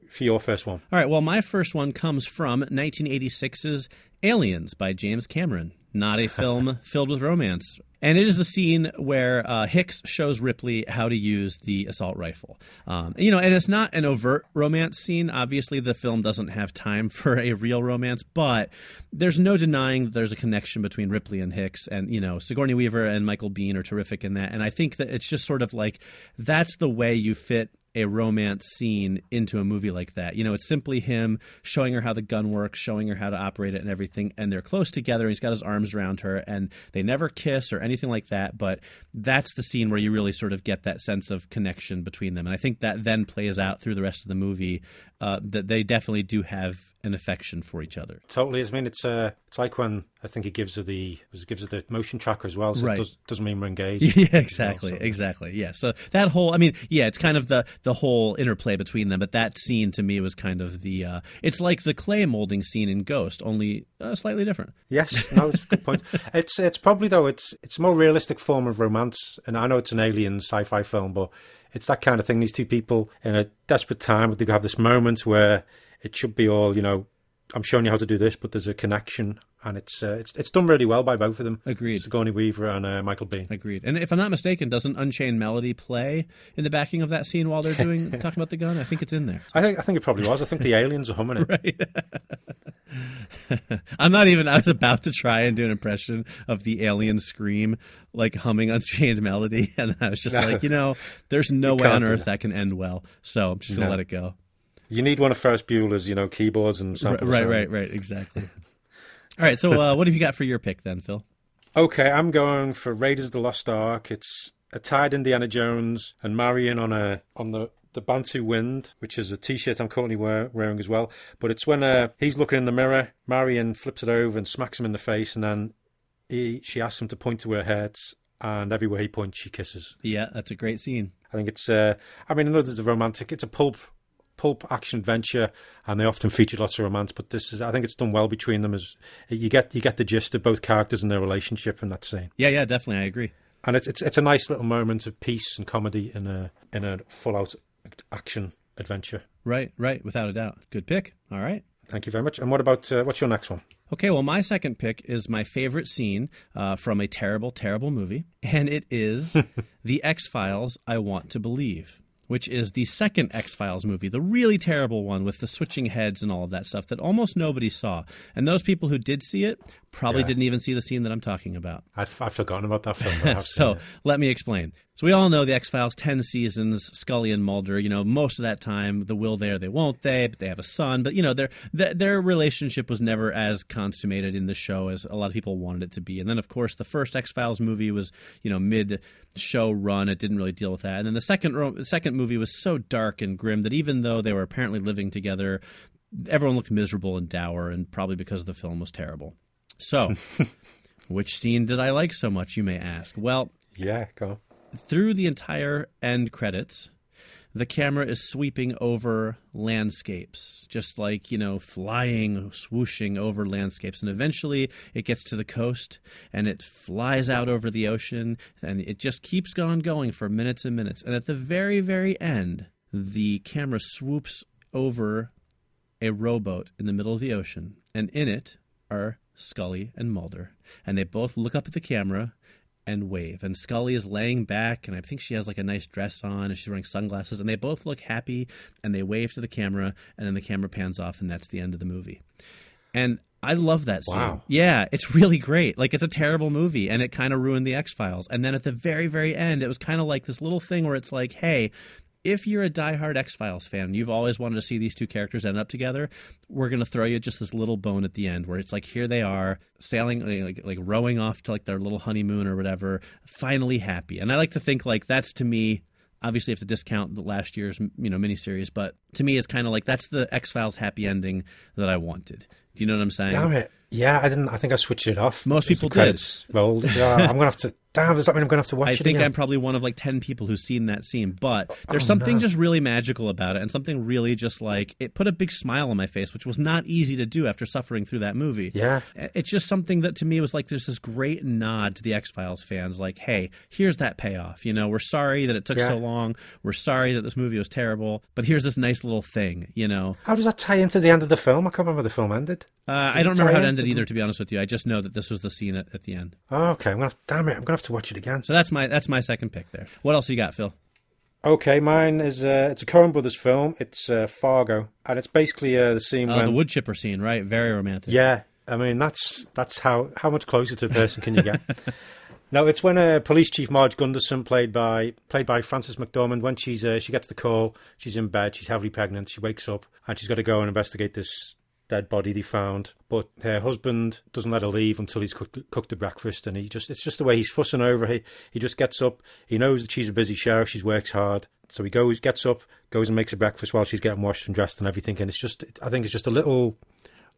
for your first one? All right, well, my first one comes from 1986's Aliens by James Cameron. Not a film filled with romance. And it is the scene where uh, Hicks shows Ripley how to use the assault rifle. Um, you know, and it's not an overt romance scene. Obviously, the film doesn't have time for a real romance, but there's no denying that there's a connection between Ripley and Hicks. And, you know, Sigourney Weaver and Michael Biehn are terrific in that. And I think that it's just sort of like that's the way you fit a romance scene into a movie like that. You know, it's simply him showing her how the gun works, showing her how to operate it and everything, and they're close together. And he's got his arms around her, and they never kiss or anything like that. But that's the scene where you really sort of get that sense of connection between them, and I think that then plays out through the rest of the movie. Uh, that they definitely do have an affection for each other. Totally. I mean, it's uh, it's like when I think he gives her the gives her the motion tracker as well. So Right. it does, doesn't mean we're engaged. Yeah, exactly, so- exactly. Yeah. So that whole, I mean, yeah, it's kind of the the whole interplay between them. But that scene to me was kind of the, uh, it's like the clay molding scene in Ghost, only uh, slightly different. Yes, no, it's a good point. It's it's probably though it's it's a more realistic form of romance, and I know it's an alien sci-fi film, but it's that kind of thing. These two people in a desperate time, they have this moment where it should be all you know. I'm showing you how to do this, but there's a connection, and it's uh, it's it's done really well by both of them. Agreed. Sigourney Weaver and uh, Michael Biehn. Agreed. And if I'm not mistaken, doesn't Unchained Melody play in the backing of that scene while they're doing talking about the gun? I think it's in there. I think I think it probably was. I think the aliens are humming it. I'm not even. I was about to try and do an impression of the alien scream, like humming Unchained Melody, and I was just No. like, you know, there's no You way on earth that. that can end well. So I'm just gonna No. let it go. You need one of Ferris Bueller's, you know, keyboards and Right, samples. right, right, right. Exactly. All right. So uh, what have you got for your pick then, Phil? Okay, I'm going for Raiders of the Lost Ark. It's a tied Indiana Jones and Marion on a on the the Bantu Wind, which is a T-shirt I'm currently wear, wearing as well. But it's when uh, he's looking in the mirror, Marion flips it over and smacks him in the face, and then he she asks him to point to her hurts, and everywhere he points, she kisses. Yeah, that's a great scene. I think it's. Uh, I mean, I know there's a romantic. It's a pulp pulp action adventure, and they often feature lots of romance. But this is. I think it's done well between them. As you get you get the gist of both characters and their relationship in that scene. Yeah, yeah, definitely. I agree. And it's it's it's a nice little moment of peace and comedy in a in a full out action adventure. Right, right. Without a doubt. Good pick. All right. Thank you very much. And what about uh, what's your next one? Okay, well, my second pick is my favorite scene uh, from a terrible, terrible movie, and it is The X Files I Want to Believe, which is the second X Files movie, the really terrible one with the switching heads and all of that stuff that almost nobody saw. And those people who did see it probably Yeah. didn't even see the scene that I'm talking about. I'd, I've forgotten about that film. but I have seen so let me explain. So we all know the X Files, ten seasons, Scully and Mulder. You know, most of that time, the will there, they won't they, but they have a son. But you know, their their, relationship was never as consummated in the show as a lot of people wanted it to be. And then, of course, the first X Files movie was you know mid show run. It didn't really deal with that. And then the second ro- second movie was so dark and grim that even though they were apparently living together, everyone looked miserable and dour, and probably because the film was terrible. So. Which scene did I like so much, you may ask? Well, yeah, go. Through the entire end credits, the camera is sweeping over landscapes, just like, you know, flying, swooshing over landscapes. And eventually it gets to the coast and it flies out over the ocean and it just keeps on going for minutes and minutes. And at the very, very end, the camera swoops over a rowboat in the middle of the ocean, and in it are Scully and Mulder. And they both look up at the camera and wave. And Scully is laying back, and I think she has like a nice dress on, and she's wearing sunglasses. And they both look happy, and they wave to the camera, and then the camera pans off, and that's the end of the movie. And I love that scene. Wow. Yeah, it's really great. Like it's a terrible movie, and it kind of ruined the X Files. And then at the very, very end, it was kind of like this little thing where it's like, hey. If you're a diehard X Files fan, you've always wanted to see these two characters end up together. We're gonna throw you just this little bone at the end, where it's like here they are sailing, eh, like like rowing off to like their little honeymoon or whatever, finally happy. And I like to think like that's to me obviously you have to discount the last year's you know miniseries, but to me it's kind of like that's the X Files happy ending that I wanted. Do you know what I'm saying? Damn it. Yeah, I didn't. I think I switched it off. Most people did. Well. Yeah, I'm gonna have to damn, does that mean I'm going to have to watch I it think again? I'm probably one of like 10 people who's seen that scene, but there's Oh, something no. just really magical about it and something really just like it put a big smile on my face, which was not easy to do after suffering through that movie. Yeah. It's just something that to me was like there's this great nod to the X-Files fans like, "Hey, here's that payoff. You know, we're sorry that it took Yeah. so long. We're sorry that this movie was terrible, but here's this nice little thing, you know." How does that tie into the end of the film? I can't remember the film ended. Uh, I don't remember how it ended either to be honest with you. I just know that this was the scene at, at the end. Oh, okay. I'm gonna have, damn it, I'm gonna have to watch it again. So that's my that's my second pick there. What else you got, Phil? Okay, mine is uh, it's a Coen Brothers film. It's uh, Fargo, and it's basically uh, the scene Oh, when the wood chipper scene, right? Very romantic. Yeah, I mean that's that's how how much closer to a person can you get? no, it's when uh, Police Chief Marge Gunderson, played by played by Frances McDormand, when she's uh, she gets the call, she's in bed, she's heavily pregnant, she wakes up and she's got to go and investigate this dead body they found. But her husband doesn't let her leave until he's cooked cooked the breakfast, and he just it's just the way he's fussing over. He he just gets up. He knows that she's a busy sheriff. She works hard. So he goes, gets up, goes and makes her breakfast while she's getting washed and dressed and everything. And it's just, I think it's just a little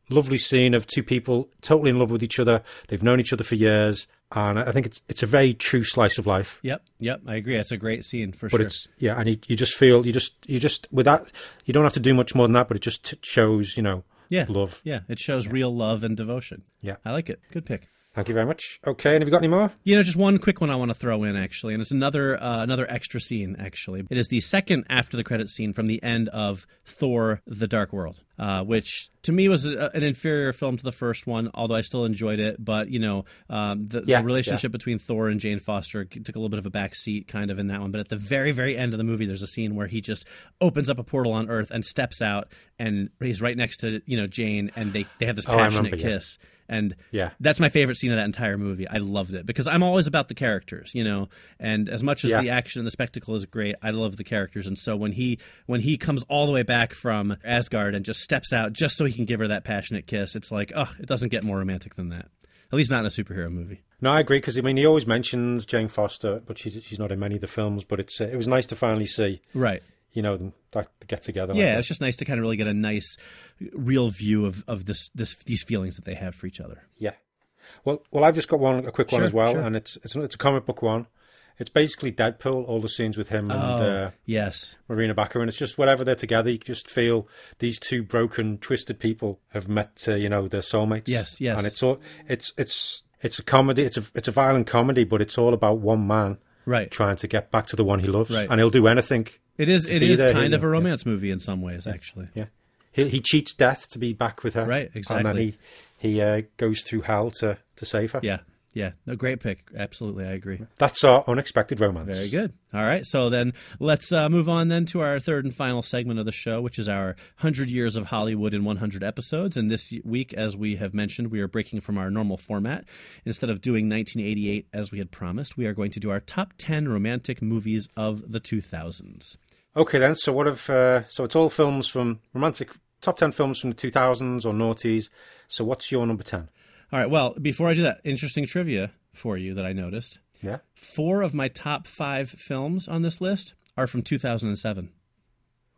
lovely scene of two people totally in love with each other. They've known each other for years, and I think it's it's a very true slice of life. Yep, yep, I agree. It's a great scene for But sure. But it's yeah, and you, you just feel you just you just with that you don't have to do much more than that, but it just t- shows you know yeah, love. Yeah, it shows real love and devotion. Yeah. I like it. Good pick. Thank you very much. Okay, and have you got any more? You know, just one quick one I want to throw in actually, and it's another uh, another extra scene. Actually, it is the second after the credit scene from the end of Thor: The Dark World, uh, which to me was a, an inferior film to the first one, although I still enjoyed it. But you know, um, the, Yeah, the relationship between Thor and Jane Foster took a little bit of a back seat, kind of in that one. But at the very very end of the movie, there's a scene where he just opens up a portal on Earth and steps out, and he's right next to you know Jane, and they they have this Oh, passionate yeah. kiss. And Yeah. that's my favorite scene of that entire movie. I loved it because I'm always about the characters, you know. And as much as Yeah. the action and the spectacle is great, I love the characters. And so when he when he comes all the way back from Asgard and just steps out just so he can give her that passionate kiss, it's like, oh, it doesn't get more romantic than that. At least not in a superhero movie. No, I agree because I mean he always mentions Jane Foster, but she's she's not in many of the films. But it's uh, it was nice to finally see Right. you know them like, get together. Yeah, that. it's just nice to kind of really get a nice, real view of, of this this these feelings that they have for each other. Yeah. Well, well, I've just got one, a quick one as well, sure. and it's it's it's a comic book one. It's basically Deadpool, all the scenes with him and uh, yes. Morena Baccarin. it's just whenever they're together, you just feel these two broken, twisted people have met, uh, you know, their soulmates. Yes, yes. And it's all it's it's it's a comedy. It's a it's a violent comedy, but it's all about one man Right. trying to get back to the one he loves, Right. and he'll do anything. It is it is there, kind of a know, yeah. romance movie in some ways, actually. Yeah, he he cheats death to be back with her. Right, exactly. And then he he uh, goes through hell to to save her. Yeah. Yeah. No, great pick. Absolutely, I agree. That's our unexpected romance. Very good. All right. So then let's uh, move on then to our third and final segment of the show, which is our 100 Years of Hollywood in 100 episodes. And this week, as we have mentioned, we are breaking from our normal format. Instead of doing 1988 as we had promised, we are going to do our top 10 romantic movies of the 2000s. Okay, then. So what if? Uh, so it's all films from romantic top ten films from the two thousands or noughties. So what's your number ten? All right. Well, before I do that, interesting trivia for you that I noticed. Yeah. Four of my top five films on this list are from 2007.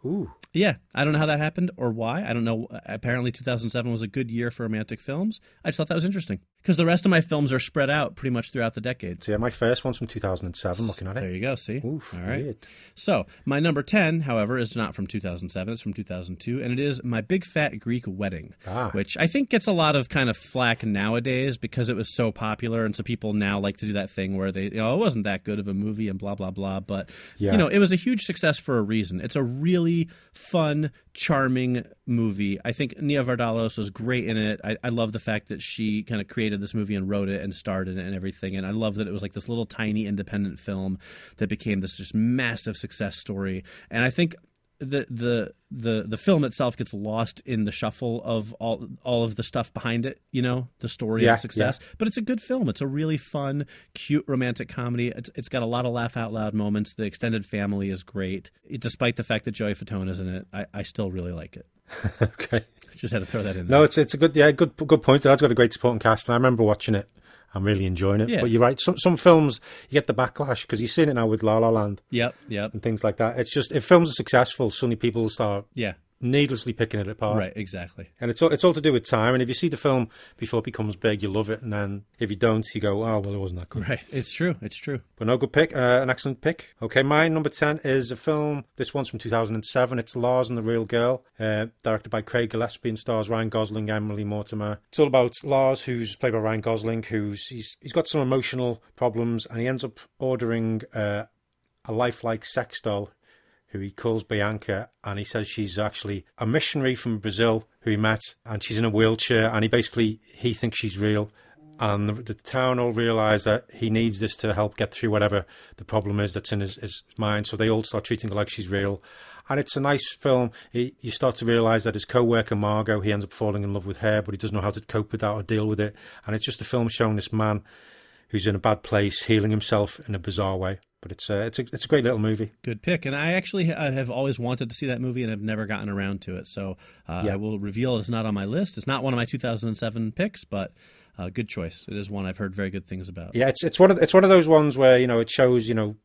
Ooh. Yeah, I don't know how that happened or why. I don't know. Apparently, 2007 was a good year for romantic films. I just thought that was interesting because the rest of my films are spread out pretty much throughout the decade. So yeah, my first one's from two thousand and seven. Looking at it, There you go. See, Oof. all right. weird. So my number 10, however, is not from 2007. It's from 2002, and it is my Big Fat Greek Wedding, Ah. which I think gets a lot of kind of flack nowadays because it was so popular, and so people now like to do that thing where they, you know, it wasn't that good of a movie and blah blah blah. But Yeah. you know, it was a huge success for a reason. It's a really fun, charming movie. I think Nia Vardalos was great in it. I, I love the fact that she kind of created this movie and wrote it and starred in it and everything. And I love that it was like this little tiny independent film that became this just massive success story. And I think the the the the film itself gets lost in the shuffle of all all of the stuff behind it, you know, the story Yeah, and success. But it's a good film. It's a really fun, cute romantic comedy. It's it's got a lot of laugh out loud moments. The extended family is great. It- despite the fact that Joey Fatone is in it, I, I still really like it. okay. Just had to throw that in there. No, it's it's a good yeah good good point. It's got a great supporting cast, and I remember watching it. I'm really enjoying it. Yeah. But you're right. Some some films you get the backlash because you've seen it now with La La Land Yep, yep, and things like that. It's just if films are successful, suddenly people start yeah. Needlessly picking it apart. Right, exactly. And it's all, it's all to do with time. And if you see the film before it becomes big, you love it. And then if you don't, you go, oh, well, it wasn't that good. Right. It's true. It's true. But no good pick. Uh, an excellent pick. Okay, my number 10 is a film. This one's from 2007. It's Lars and the Real Girl, uh, directed by Craig Gillespie and stars Ryan Gosling, Emily Mortimer. It's all about Lars, who's played by Ryan Gosling, who's he's, he's got some emotional problems and he ends up ordering uh, a lifelike sex doll who he calls Bianca, and he says she's actually a missionary from Brazil who he met, and she's in a wheelchair, and he basically he thinks she's real, and the, the town all realise that he needs this to help get through whatever the problem is that's in his, his mind, so they all start treating her like she's real. And it's a nice film. He, you start to realise that his co-worker Margot, he ends up falling in love with her, but he doesn't know how to cope with that or deal with it. And it's just a film showing this man who's in a bad place, healing himself in a bizarre way. But it's a, it's a, it's a great little movie. Good pick. And I actually I have always wanted to see that movie and I've never gotten around to it. So uh, Yeah. I will reveal it's not on my list. It's not one of my 2007 picks, but uh, good choice. It is one I've heard very good things about. Yeah, it's it's one of it's one of those ones where you know it shows you know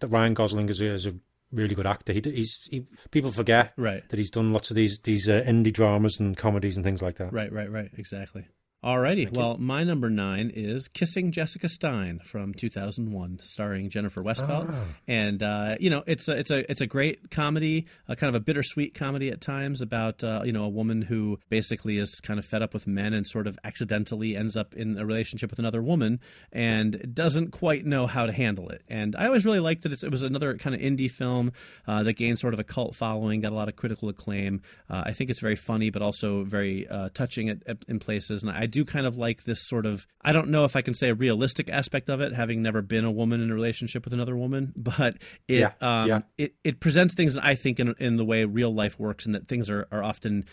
that Ryan Gosling is a, is a really good actor. He, he's he, people forget Right. that he's done lots of these these uh, indie dramas and comedies and things like that. Right, right, right. Exactly. Alrighty. Well, my number nine is Kissing Jessica Stein from 2001, starring Jennifer Westfeldt. And uh, you know, it's a it's a it's a great comedy, a kind of a bittersweet comedy at times about uh, you know a woman who basically is kind of fed up with men and sort of accidentally ends up in a relationship with another woman and doesn't quite know how to handle it. And I always really liked that it's, it was another kind of indie film uh, that gained sort of a cult following, got a lot of critical acclaim. Uh, I think it's very funny, but also very uh, touching at, at, in places. And I do kind of like this sort of I don't know if I can say a realistic aspect of it, having never been a woman in a relationship with another woman, but it Yeah, um, yeah. it it presents things that I think in in the way real life works, and that things are are often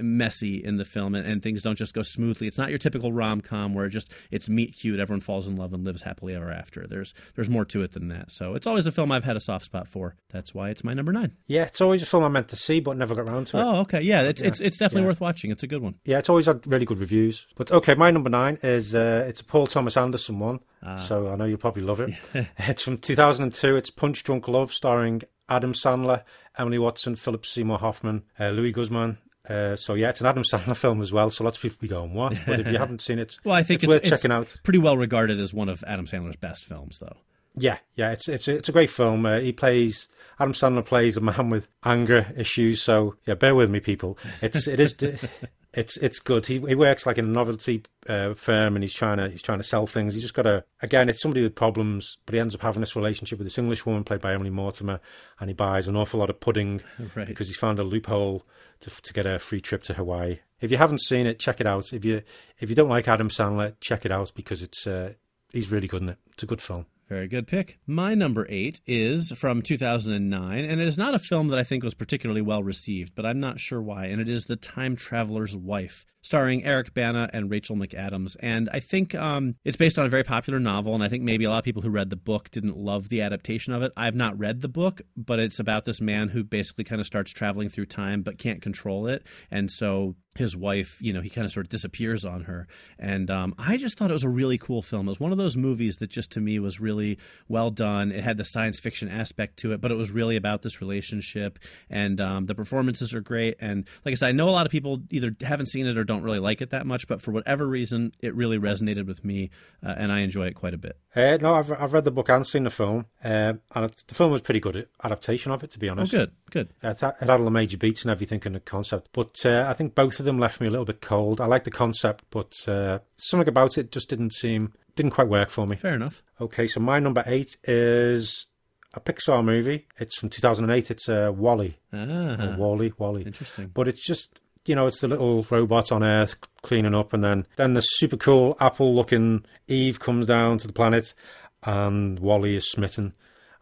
messy in the film and, and things don't just go smoothly it's not your typical rom-com where it just it's meet cute everyone falls in love and lives happily ever after there's there's more to it than that so it's always a film i've had a soft spot for that's why it's my number nine. Yeah, it's always a film I meant to see but never got around to it. Oh, okay yeah it's it's it's definitely yeah. worth watching it's a good one Yeah, it's always had really good reviews. But okay, my number nine is uh, it's a Paul Thomas Anderson one, so I know you'll probably love it. it's from 2002. It's Punch Drunk Love, starring Adam Sandler, Emily Watson, Philip Seymour Hoffman, uh, Luis Guzmán. Uh, so yeah, it's an Adam Sandler film as well. So lots of people be going, "What?" But if you haven't seen it, well i think it's, it's, worth it's checking out. pretty well regarded as one of adam sandler's best films though Yeah, yeah, it's it's a, it's a great film. Uh, he plays Adam Sandler plays a man with anger issues. So yeah, bear with me, people. It's it is it's it's good. He he works like in a novelty uh, firm, and he's trying to he's trying to sell things. He's just got a again, it's somebody with problems, but he ends up having this relationship with this English woman played by Emily Mortimer, and he buys an awful lot of pudding Right. because he's found a loophole to to get a free trip to Hawaii. If you haven't seen it, check it out. If you if you don't like Adam Sandler, check it out because it's uh, he's really good in it. It's a good film. Very good pick. My number eight is from 2009, and it is not a film that I think was particularly well received, but I'm not sure why. And it is The Time Traveler's Wife, starring Eric Bana and Rachel McAdams. And I think um, it's based on a very popular novel, and I think maybe a lot of people who read the book didn't love the adaptation of it. I've not read the book, but it's about this man who basically kind of starts traveling through time but can't control it. And so his wife, you know, he kind of sort of disappears on her. And um, I just thought it was a really cool film. It was one of those movies that just to me was really well done. It had the science fiction aspect to it, but it was really about this relationship. And um, the performances are great. And like I said, I know a lot of people either haven't seen it or don't really like it that much, but for whatever reason, it really resonated with me, uh, and I enjoy it quite a bit. Uh, no, I've I've read the book and seen the film, um, and the film was pretty good adaptation of it, to be honest. Oh, good, good. It, had- it had all the major beats and everything in the concept, but uh, I think both of them left me a little bit cold. I like the concept, but uh, something about it just didn't seem didn't quite work for me. Fair enough. Okay, so my number eight is a Pixar movie. It's from 2008. It's uh, WALL-E, Ah, WALL-E, WALL-E. interesting. But it's just you know, it's the little robot on Earth cleaning up, and then then the super cool apple-looking Eve comes down to the planet, and WALL-E is smitten,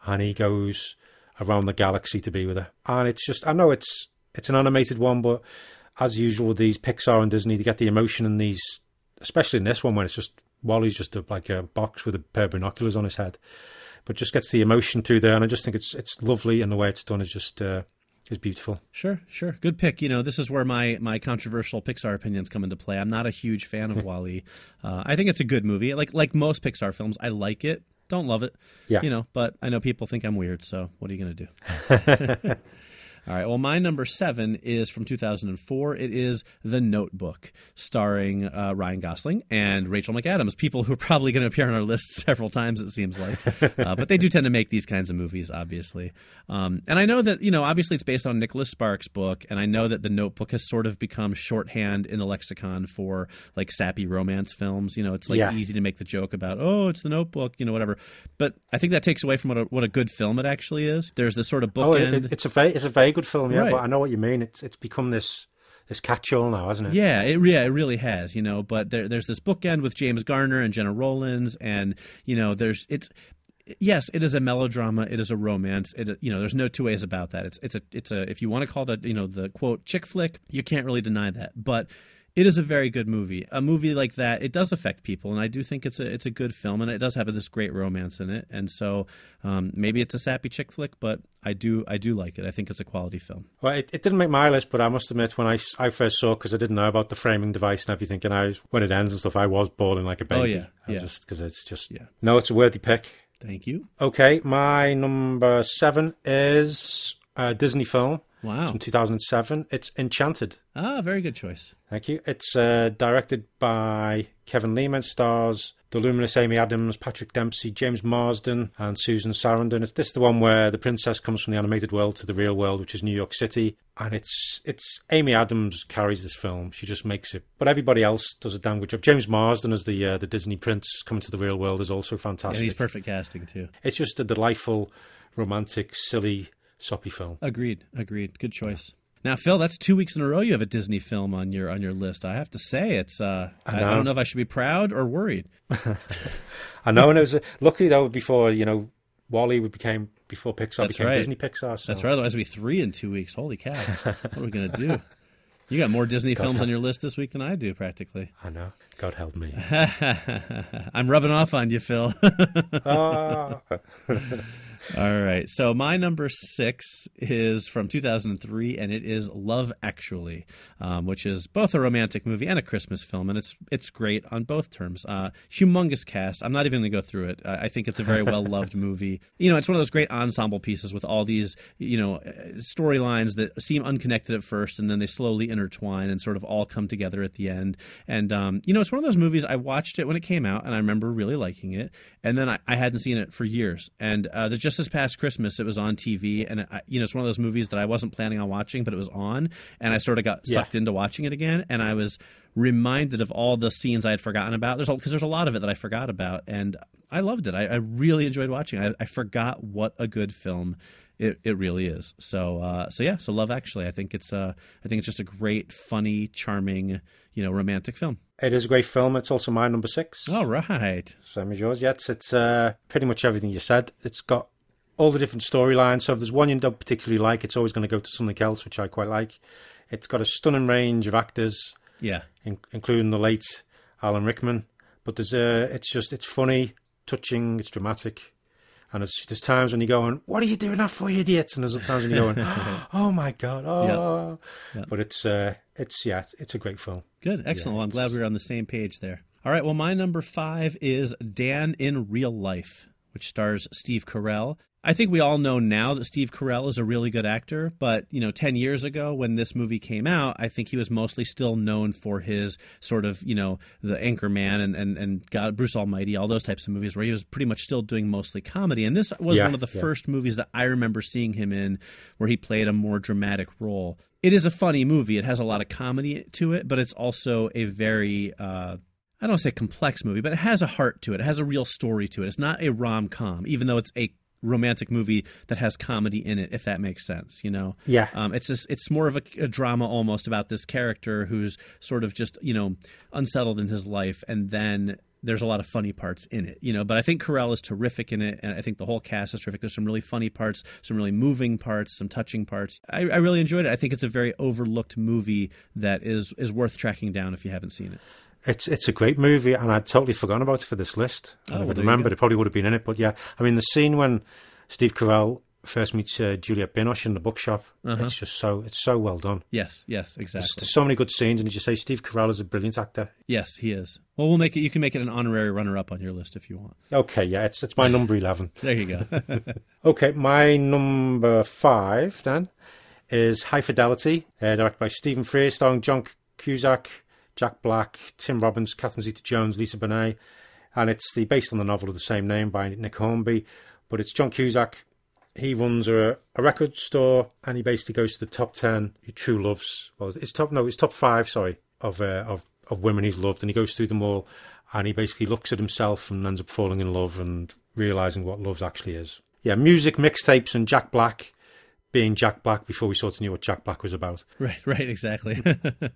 and he goes around the galaxy to be with her. And it's just, I know it's it's an animated one, but as usual with these Pixar and Disney, they get the emotion in these, especially in this one when it's just WALL-E's just a, like a box with a pair of binoculars on his head, but just gets the emotion through there, and I just think it's it's lovely, and the way it's done is just uh, is beautiful. Sure, sure. Good pick. You know, this is where my my controversial Pixar opinions come into play. I'm not a huge fan of WALL-E. Uh, I think it's a good movie. Like like most Pixar films, I like it. Don't love it. Yeah. You know, but I know people think I'm weird. So what are you going to do? All right. Well, my number seven is from 2004. It is The Notebook, starring uh, Ryan Gosling and Rachel McAdams. People who are probably going to appear on our list several times, it seems like. Uh, but they do tend to make these kinds of movies, obviously. Um, and I know that you know, obviously, it's based on Nicholas Sparks' book, and I know that The Notebook has sort of become shorthand in the lexicon for like sappy romance films. You know, it's like Yeah. easy to make the joke about, oh, it's The Notebook, you know, whatever. But I think that takes away from what a, what a good film it actually is. There's this sort of Oh, it, bookend. it- it's a very it's a very good film, yeah. Right. But I know what you mean. It's it's become this this catch-all now, hasn't it? Yeah, it yeah, it really has, you know. But there, there's this bookend with James Garner and Gena Rowlands, and you know, there's it's yes, it is a melodrama, it is a romance. It you know, there's no two ways about that. It's it's a it's a if you want to call it a, you know the quote chick flick, you can't really deny that. But it is a very good movie. A movie like that, it does affect people, and I do think it's a it's a good film, and it does have this great romance in it. And so um, maybe it's a sappy chick flick, but I do I do like it. I think it's a quality film. Well, it, it didn't make my list, but I must admit, when I, I first saw because I didn't know about the framing device and everything, and I was, when it ends and stuff, I was bawling like a baby. Oh, yeah, I yeah. Just because it's just Yeah. no, it's a worthy pick. Thank you. Okay, my number seven is a Disney film Wow. from 2007. It's Enchanted. Ah, very good choice. Thank you. It's uh, directed by Kevin Lima, stars the luminous Amy Adams, Patrick Dempsey, James Marsden, and Susan Sarandon. It's this is the one where the princess comes from the animated world to the real world, which is New York City, and it's it's Amy Adams carries this film. She just makes it, but everybody else does a damn good job. James Marsden as the uh, the Disney prince coming to the real world is also fantastic. And fantastic. he's perfect casting too. It's just a delightful, romantic, silly, soppy film. Agreed. Agreed. Good choice. Now, Phil, that's two weeks in a row you have a Disney film on your on your list. I have to say, it's uh, I, I don't know if I should be proud or worried. I know, and it was uh, luckily though before you know WALL-E became before Pixar That's became right. Disney Pixar. So. That's right. Otherwise, it'll be three in two weeks. Holy cow! what are we gonna do? You got more Disney films on your list this week than I do, practically. I know. God help me. I'm rubbing off on you, Phil. Ah. All right. So my number six is from 2003, and it is Love Actually, um, which is both a romantic movie and a Christmas film, and it's it's great on both terms. Uh, humongous cast. I'm not even going to go through it. I I think it's a very well loved movie. You know, it's one of those great ensemble pieces with all these you know uh, storylines that seem unconnected at first, and then they slowly intertwine and sort of all come together at the end. And um, you know, it's one of those movies. I watched it when it came out, and I remember really liking it. And then I, I hadn't seen it for years. And uh, the, just this past Christmas, it was on TV, and I, you know, it's one of those movies that I wasn't planning on watching, but it was on, and I sort of got Yeah. sucked into watching it again, and I was reminded of all the scenes I had forgotten about. There's because there's a lot of it that I forgot about, and I loved it. I, I really enjoyed watching. it. I, I forgot what a good film it, it really is. So uh, so yeah. So Love Actually, I think it's uh, I think it's just a great, funny, charming, you know, romantic film. it is a great film. It's also my number six. All right. Same as yours. Yeah, it's, it's uh, pretty much everything you said. It's got all the different storylines. So if there's one you don't particularly like, it's always going to go to something else, which I quite like. It's got a stunning range of actors, Yeah. in, including the late Alan Rickman. But there's uh, it's just it's funny, touching, it's dramatic. And there's, there's times when you're going, "What are you doing that for, you idiots?" And there's other times when you're going, "Oh my god!" Oh, Yeah. but it's uh, it's yeah, it's a great film. Good. Excellent. Yeah, well, I'm glad we were on the same page there. All right. Well, my number five is Dan in Real Life, which stars Steve Carell. I think we all know now that Steve Carell is a really good actor, but you know, ten years ago when this movie came out, I think he was mostly still known for his sort of you know the Anchorman and and and God Bruce Almighty, all those types of movies where he was pretty much still doing mostly comedy. And this was Yeah, one of the yeah. first movies that I remember seeing him in where he played a more dramatic role. It is a funny movie. It has a lot of comedy to it, but it's also a very uh, I don't want to say complex movie, but it has a heart to it. It has a real story to it. It's not a rom com, even though it's a romantic movie that has comedy in it, if that makes sense. You know, Yeah. um, it's just, it's more of a, a drama almost about this character who's sort of just you know unsettled in his life, and then there's a lot of funny parts in it, you know. But I think Carell is terrific in it, and I think the whole cast is terrific. There's some really funny parts, some really moving parts, some touching parts. I, I really enjoyed it. I think it's a very overlooked movie that is is worth tracking down if you haven't seen it. It's it's a great movie, and I'd totally forgotten about it for this list. Oh, there you remembered, it probably would have been in it. But yeah, I mean, the scene when Steve Carell first meets uh, Juliette Binoche in the bookshop, Uh-huh. it's just so it's so well done. Yes, yes, There's, exactly. there's so many good scenes, and as you say, Steve Carell is a brilliant actor. Yes, he is. Well, we'll make it. You can make it an honorary runner-up on your list if you want. Okay, yeah, it's it's my number eleven. There you go. Okay, my number five then is High Fidelity, uh, directed by Stephen Frears, starring John Cusack, Jack Black, Tim Robbins, Catherine Zeta-Jones, Lisa Bonet, and it's the based on the novel of the same name by Nick Hornby. But it's John Cusack. He runs a, a record store, and he basically goes to the top ten true loves. Well, it's top no, it's top five. Sorry, of uh, of of women he's loved, and he goes through them all, and he basically looks at himself and ends up falling in love and realizing what love actually is. Yeah, music, mixtapes, and Jack Black being Jack Black before we sort of knew what Jack Black was about. Right, right, exactly. yeah,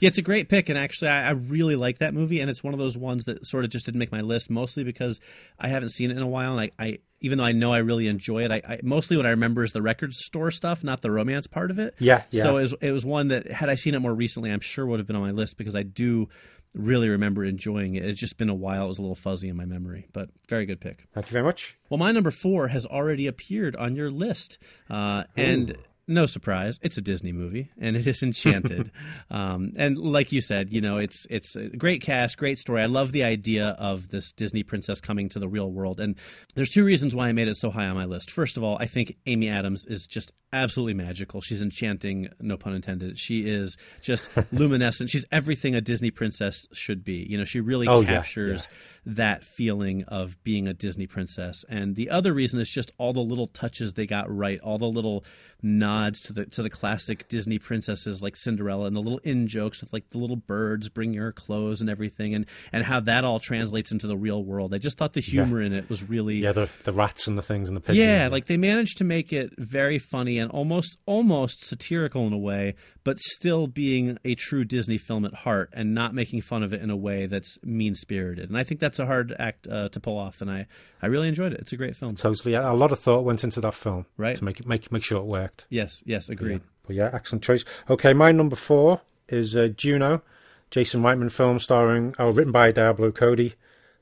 it's a great pick, and actually, I, I, really like that movie, and it's one of those ones that sort of just didn't make my list, mostly because I haven't seen it in a while, and I, I even though I know I really enjoy it, I, I, mostly what I remember is the record store stuff, not the romance part of it. Yeah, yeah. So it was, it was one that had I seen it more recently, I'm sure would have been on my list because I do really remember enjoying it. It's just been a while; it was a little fuzzy in my memory, but very good pick. Thank you very much. Well, my number four has already appeared on your list, uh, and no surprise, it's a Disney movie, and it is Enchanted. um, and like you said, you know, it's it's a great cast, great story. I love the idea of this Disney princess coming to the real world. And there's two reasons why I made it so high on my list. First of all, I think Amy Adams is just absolutely magical. She's enchanting, no pun intended. She is just luminescent. She's everything a Disney princess should be. You know, she really oh, captures. Yeah, yeah that feeling of being a Disney princess. And the other reason is just all the little touches they got right, all the little nods to the to the classic Disney princesses like Cinderella and the little in jokes with like the little birds bringing her clothes and everything and and how that all translates into the real world. I just thought the humor yeah. in it was really Yeah, the the rats and the things and the pigeons. Yeah, like they managed to make it very funny and almost almost satirical in a way, but still being a true Disney film at heart and not making fun of it in a way that's mean spirited. And I think that's a hard act uh, to pull off, and I, I really enjoyed it. It's a great film. Totally, a lot of thought went into that film, right, to make it make make sure it worked. Yes, yes, agreed. Yeah. But yeah, excellent choice. Okay, my number four is uh, Juno, Jason Reitman film starring, oh, written by Diablo Cody,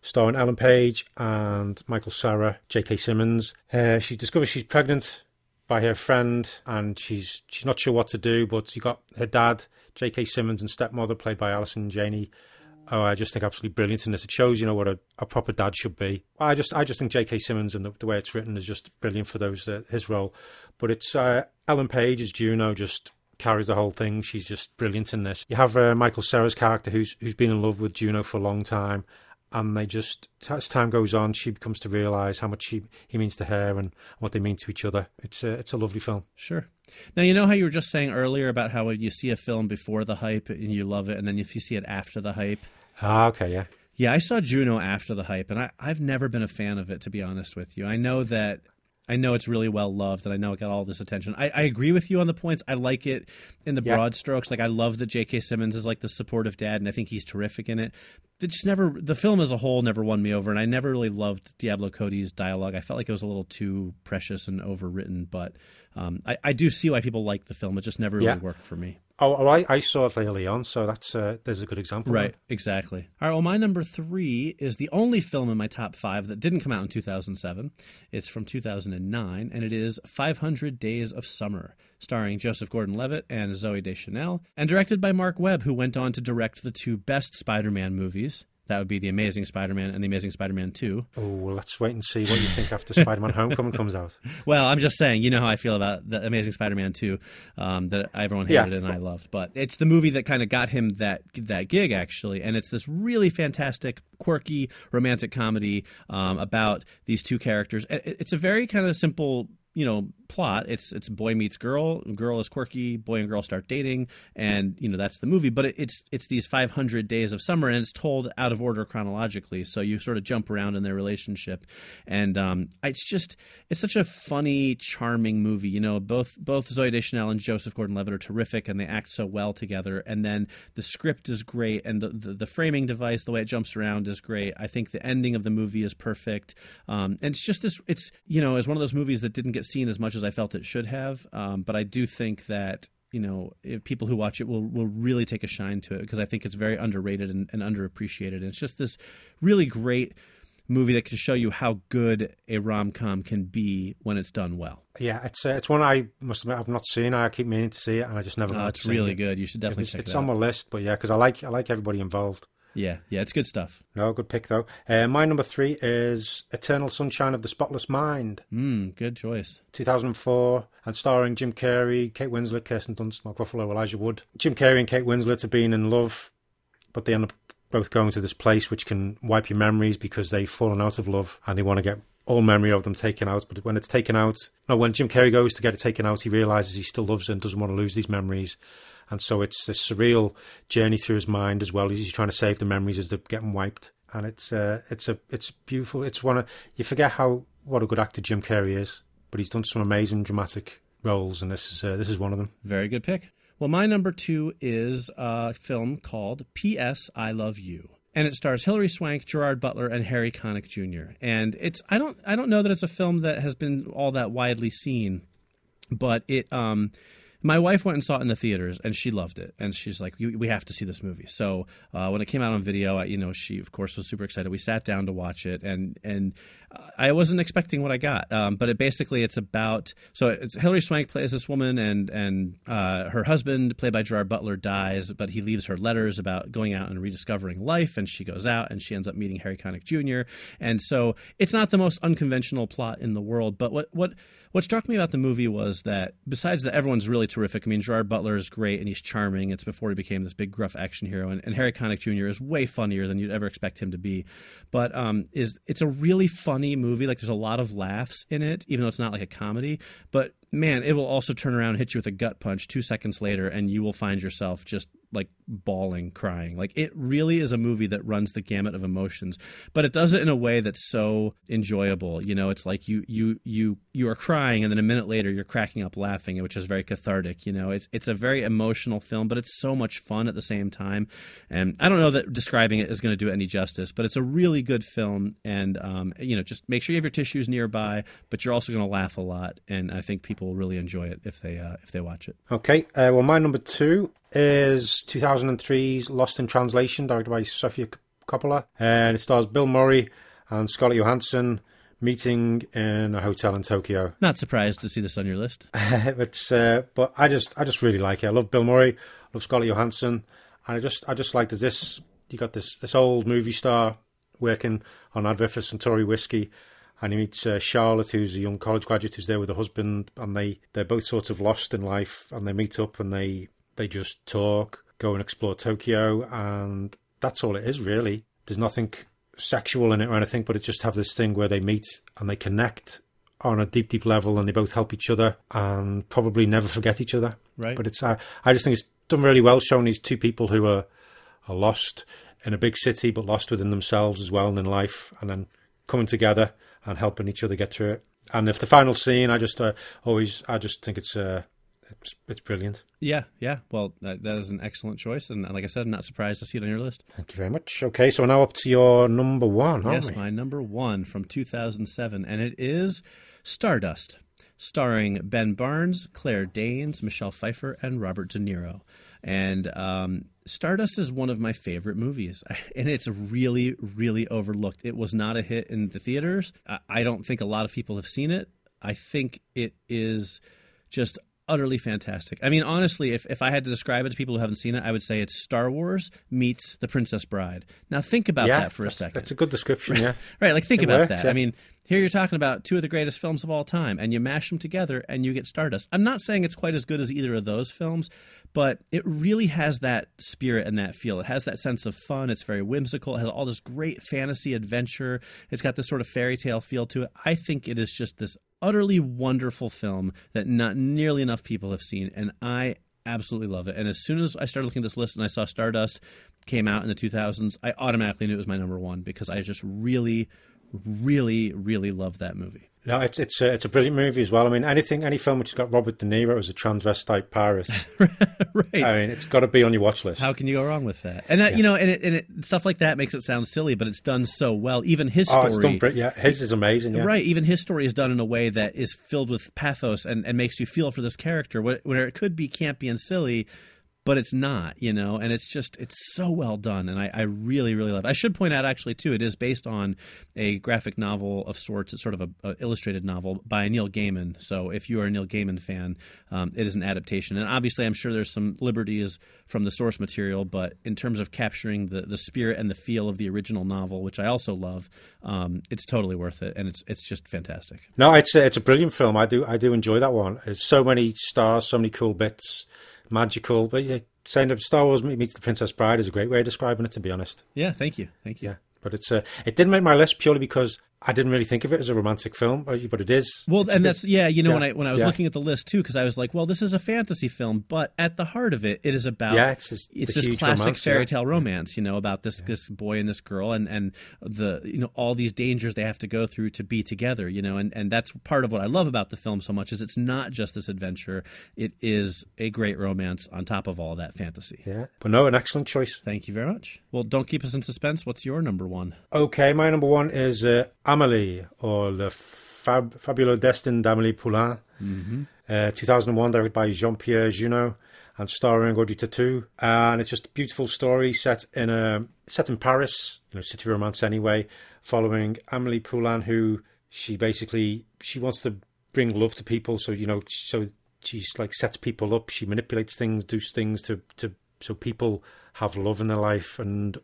starring Ellen Page and Michael Cera, J.K. Simmons. Uh, she discovers she's pregnant by her friend, and she's she's not sure what to do. But you got her dad, J.K. Simmons, and stepmother played by Allison Janney. Oh, I just think absolutely brilliant in this. It shows, you know, what a, a proper dad should be. I just, I just think J.K. Simmons and the, the way it's written is just brilliant for those uh, his role. But it's uh, Ellen Page as Juno, just carries the whole thing. She's just brilliant in this. You have uh, Michael Cera's character, who's who's been in love with Juno for a long time, and they just as time goes on, she comes to realise how much she, he means to her and what they mean to each other. It's a, it's a lovely film. Sure. Now you know how you were just saying earlier about how you see a film before the hype and you love it, and then if you see it after the hype. Ah, okay, yeah. Yeah, I saw Juno after the hype, and I, I've never been a fan of it, to be honest with you. I know that I know it's really well loved and I know it got all this attention. I, I agree with you on the points. I like it in the yeah. broad strokes. Like I love that J.K. Simmons is like the supportive dad and I think he's terrific in it. It just never the film as a whole never won me over and I never really loved Diablo Cody's dialogue. I felt like it was a little too precious and overwritten, but um, I, I do see why people like the film. It just never really yeah. worked for me. Oh, oh, I, I saw it early on, so that's uh, there's a good example. Right, exactly. All right, well, my number three is the only film in my top five that didn't come out in 2007. It's from 2009, and it is 500 Days of Summer, starring Joseph Gordon-Levitt and Zooey Deschanel, and directed by Marc Webb, who went on to direct the two best Spider-Man movies, that would be The Amazing Spider Man and The Amazing Spider Man 2. Oh, well, let's wait and see what you think after Spider Man Homecoming comes out. Well, I'm just saying, you know how I feel about The Amazing Spider Man 2, um, that everyone hated yeah. and I loved. But it's the movie that kind of got him that, that gig, actually. And it's this really fantastic, quirky, romantic comedy um, about these two characters. It's a very kind of simple you know plot it's it's boy meets girl girl is quirky boy and girl start dating and you know that's the movie. But it's it's these 500 days of summer and it's told out of order chronologically. So you sort of jump around in their relationship and um, it's just it's such a funny charming movie. You know both both Zooey Deschanel and Joseph Gordon-Levitt are terrific and they act so well together and then the script is great and the the, the framing device the way it jumps around is great. I think the ending of the movie is perfect. Um, and it's just this it's you know as one of those movies that didn't get seen as much as I felt it should have. Um, but I do think that you know people who watch it will will really take a shine to it because I think it's very underrated and, and underappreciated. And it's just this really great movie that can show you how good a rom com can be when it's done well. Yeah, it's uh, it's one I must admit I've not seen. I keep meaning to see it, and I just never. Oh, it's really it. good. You should definitely it's, check it's it It's on my list, but yeah, because I like I like everybody involved. Yeah, yeah, it's good stuff. No, good pick though. Uh, my number three is Eternal Sunshine of the Spotless Mind. Mm, good choice. 2004 and starring Jim Carrey, Kate Winslet, Kirsten Dunst, Mark Ruffalo, Elijah Wood. Jim Carrey and Kate Winslet have been in love, but they end up both going to this place which can wipe your memories because they've fallen out of love and they want to get all memory of them taken out. But when it's taken out, no, when Jim Carrey goes to get it taken out, he realizes he still loves it and doesn't want to lose these memories. And so it's this surreal journey through his mind as well. He's trying to save the memories as they're getting wiped. And it's uh, it's a it's beautiful. It's one of you forget how what a good actor Jim Carrey is, but he's done some amazing dramatic roles, and this is uh, this is one of them. Very good pick. Well, my number two is a film called P.S. I Love You and it stars Hilary Swank, Gerard Butler, and Harry Connick Jr. And it's I don't I don't know that it's a film that has been all that widely seen, but it um my wife went and saw it in the theaters and she loved it. And she's like we have to see this movie. So uh, when it came out on video I, you know she of course was super excited. We sat down to watch it and and I wasn't expecting what I got um, but it basically it's about so it's Hilary Swank plays this woman and and uh, her husband played by Gerard Butler dies but he leaves her letters about going out and rediscovering life and she goes out and she ends up meeting Harry Connick Jr. and so it's not the most unconventional plot in the world but what what what struck me about the movie was that besides that everyone's really terrific. I mean, Gerard Butler is great and he's charming. It's before he became this big gruff action hero, and, and Harry Connick Jr. is way funnier than you'd ever expect him to be. But um, is it's a really funny movie. Like there's a lot of laughs in it, even though it's not like a comedy. But man, it will also turn around and hit you with a gut punch two seconds later, and you will find yourself just like bawling, crying. Like it really is a movie that runs the gamut of emotions, but it does it in a way that's so enjoyable. You know, it's like you you you you are crying, and then a minute later you're cracking up laughing, which is very cathartic. You know, it's it's a very emotional film, but it's so much fun at the same time. And I don't know that describing it is going to do any justice, but it's a really good film. And um, you know, just make sure you have your tissues nearby, but you're also going to laugh a lot. And I think people will really enjoy it if they uh, if they watch it. Okay, uh, well, my number two is 2003's Lost in Translation, directed by Sofia Coppola, and it stars Bill Murray and Scarlett Johansson meeting in a hotel in Tokyo. Not surprised to see this on your list. it's uh, but I just I just really like it. I love Bill Murray, I love Scarlett Johansson, and I just I just like that this you got this this old movie star working on advert for Suntory whiskey. And he meets uh, Charlotte, who's a young college graduate who's there with her husband, and they they're both sort of lost in life, and they meet up and they they just talk, go and explore Tokyo, and that's all it is really. There's nothing sexual in it or anything, but it just have this thing where they meet and they connect on a deep, deep level, and they both help each other and probably never forget each other. Right. But it's I, I just think it's done really well, showing these two people who are are lost in a big city, but lost within themselves as well and in life, and then coming together and helping each other get through it. And if the final scene, I just uh, always, I just think it's uh, it's it's brilliant. Yeah, yeah. Well, that, that is an excellent choice, and like I said, I'm not surprised to see it on your list. Thank you very much. Okay, so now up to your number one, yes, we? my number one from 2007, and it is Stardust, starring Ben Barnes, Claire Danes, Michelle Pfeiffer, and Robert De Niro. And um, Stardust is one of my favorite movies, and it's really, really overlooked. It was not a hit in the theaters. I don't think a lot of people have seen it. I think it is just utterly fantastic. I mean, honestly, if, if I had to describe it to people who haven't seen it, I would say it's Star Wars meets The Princess Bride. Now, think about yeah, that for a second. That's a good description, yeah. right, like think It about works, that. yeah. I mean, here you're talking about two of the greatest films of all time, and you mash them together and you get Stardust. I'm not saying it's quite as good as either of those films, but it really has that spirit and that feel. It has that sense of fun. It's very whimsical. It has all this great fantasy adventure. It's got this sort of fairy tale feel to it. I think it is just this utterly wonderful film that not nearly enough people have seen, and I absolutely love it. And as soon as I started looking at this list and I saw Stardust came out in the 2000s, I automatically knew it was my number one because I just really, really, really love that movie. No, it's it's a, it's a brilliant movie as well. I mean, anything, any film which has got Robert De Niro as a transvestite pirate, right. I mean, it's got to be on your watch list. How can you go wrong with that? And that, you know, and, it, and it, stuff like that makes it sound silly, but it's done so well. Even his oh, story, it's done. Yeah, his is amazing. Yeah. right? Even his story is done in a way that is filled with pathos and, and makes you feel for this character. Where, where it could be campy and silly, but it's not, you know, and it's just it's so well done, and I, I really really love. it. I should point out actually too, it is based on a graphic novel of sorts. It's sort of a, a illustrated novel by Neil Gaiman. So if you are a Neil Gaiman fan, um, it is an adaptation, and obviously I'm sure there's some liberties from the source material, but in terms of capturing the the spirit and the feel of the original novel, which I also love, um, it's totally worth it, and it's it's just fantastic. No, it's a, it's a brilliant film. I do I do enjoy that one. There's so many stars, so many cool bits, magical. But yeah, saying that Star Wars meets the Princess Bride is a great way of describing it. To be honest, Yeah, thank you, thank you. yeah. But it's uh, it didn't make my list purely because I didn't really think of it as a romantic film, but it is. Well, It's and that's yeah, you know, yeah, when I when I was yeah. looking at the list too, because I was like, well, this is a fantasy film, but at the heart of it, it is about Yeah, it's this- it's this classic romance, fairy yeah. tale romance, you know, about this this boy and this girl, and and the you know all these dangers they have to go through to be together, you know, and and that's part of what I love about the film so much is it's not just this adventure, it is a great romance on top of all that fantasy. yeah, but no, an excellent choice. Thank you very much. Well, don't keep us in suspense. What's your number one? Okay, my number one is uh, Amélie, or Le Fab- Fabuleux Destin d'Amélie Poulain. Mm-hmm. Uh, 2001, directed by Jean-Pierre Jeunet and starring Audrey Tautou. And it's just a beautiful story set in a set in Paris, you know, city romance anyway, following Amélie Poulain, who she basically she wants to bring love to people. So you know, so she's like sets people up. She manipulates things, does things to to so people have love in their life, and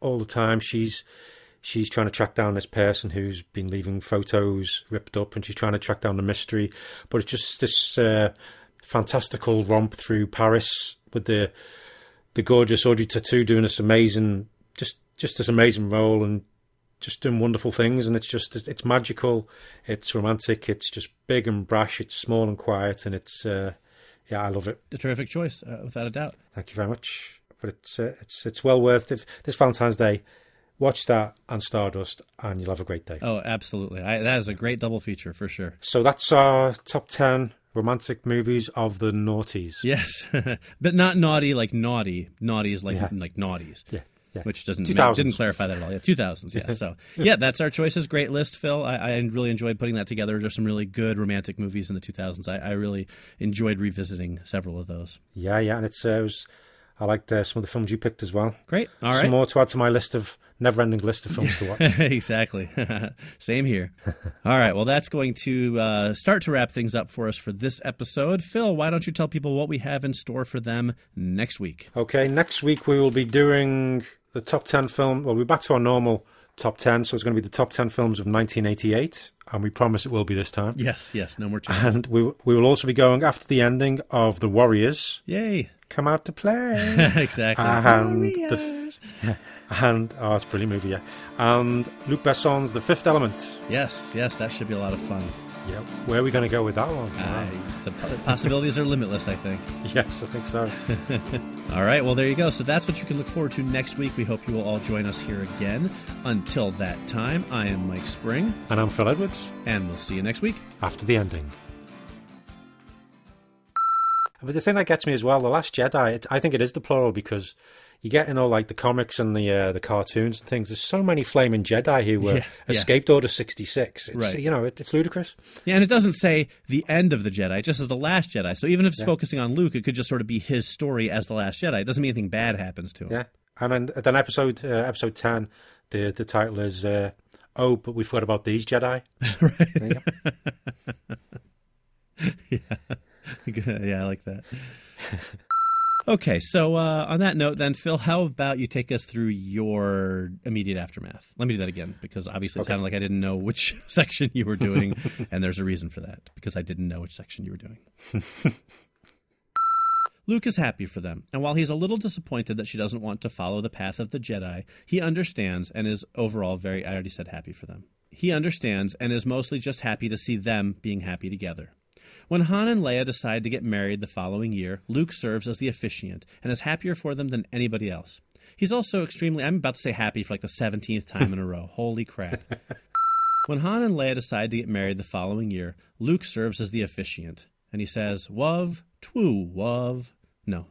all the time she's she's trying to track down this person who's been leaving photos ripped up and she's trying to track down the mystery but it's just this uh, fantastical romp through paris with the the gorgeous audrey tautou doing this amazing just just this amazing role and just doing wonderful things and it's just it's magical it's romantic it's just big and brash it's small and quiet and it's uh, yeah i love it A terrific choice, uh, without a doubt. Thank you very much. But it's uh, it's it's well worth it. This Valentine's Day, watch that and Stardust, and you'll have a great day. Oh, absolutely. I, that is a great double feature for sure. So that's our top ten romantic movies of the noughties. Yes, but not naughty like naughty. Naughty is like Yeah. like naughties. Yeah, yeah. Which doesn't 2000s. didn't clarify that at all. Yeah, two thousands. Yeah. So yeah, that's our choices. Great list, Phil. I, I really enjoyed putting that together. There's some really good romantic movies in the two thousands. I, I really enjoyed revisiting several of those. yeah, yeah. And it's uh, it was, I liked uh, some of the films you picked as well. Great. All some right. more to add to my list of never-ending list of films to watch. exactly. Same here. All right. Well, that's going to uh, start to wrap things up for us for this episode. Phil, why don't you tell people what we have in store for them next week? Okay, next week we will be doing the top 10 film. Well, we're back to our normal top 10, so it's going to be the top 10 films of 1988, and we promise it will be this time. Yes. Yes. No more changes. And we, we will also be going after the ending of The Warriors Yay. Come Out to Play. exactly. and, the, f- and, oh, it's a brilliant movie, yeah. And Luc Besson's The Fifth Element. Yes. Yes. That should be a lot of fun. Yeah, where are we going to go with that one? Uh, the possibilities are limitless, I think. Yes, I think so. All right, well, there you go. So that's what you can look forward to next week. We hope you will all join us here again. Until that time, I am Mike Spring, And I'm Phil Edwards. and we'll see you next week. after the ending. But the thing that gets me as well, the Last Jedi, it, I think it is the plural because you get in all like the comics and the uh, the cartoons and things. There's so many flaming Jedi who were Yeah, yeah. escaped Order 66. It's, Right. You know, it, it's ludicrous. Yeah, and it doesn't say the end of the Jedi, it just says the Last Jedi. So even if it's focusing on Luke, it could just sort of be his story as the Last Jedi. It doesn't mean anything bad happens to him. Yeah. And then, then episode uh, episode 10, the the title is uh, Oh, but we forgot about these Jedi. Right. yeah. yeah, I like that. Okay, so uh, on that note, then, Phil, how about you take us through your immediate aftermath? Let me do that again because obviously it sounded like I didn't know which section you were doing, and there's a reason for that because I didn't know which section you were doing. Luke is happy for them, and while he's a little disappointed that she doesn't want to follow the path of the Jedi, he understands and is overall very, I already said happy for them. He understands and is mostly just happy to see them being happy together. When Han and Leia decide to get married the following year, Luke serves as the officiant and is happier for them than anybody else. He's also extremely, I'm about to say happy for like the 17th time in a row. Holy crap. When Han and Leia decide to get married the following year, Luke serves as the officiant, and he says, "Wov, twoo, wov." No,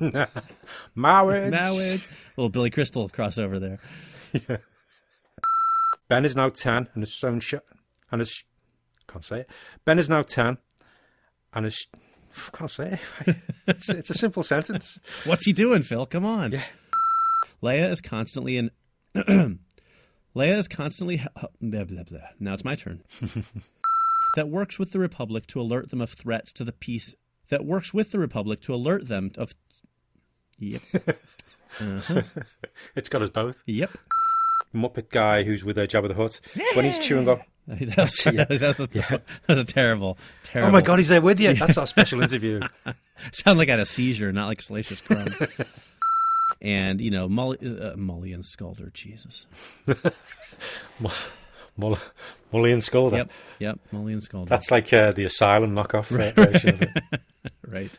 no, Marriage. marriage. Little Billy Crystal crossover there. Ben is now 10 and has shown sh- and has can't say it. Ben is now 10 and has I can't say. it's, it's a simple sentence. What's he doing, Phil? Come on. Yeah. Leia is constantly in. Leia is constantly. Blah, blah, blah. Now it's my turn. that works with the Republic to alert them of threats to the peace. That works with the Republic to alert them of. Yep. Uh-huh. It's got us both. Yep. Muppet guy who's with a Jabba the Hutt. When he's chewing up. that, was, Yeah. that, a, that was a terrible, terrible. Oh my God, he's there with you. That's our special interview. Sound like I had a seizure, not like Salacious Crumb. and you know, Molly, uh, Molly and Scalder, Jesus. Mully and Sculder. Yep, yep, Molly and Scalder. That's like uh, the Asylum knockoff uh, version of it. right.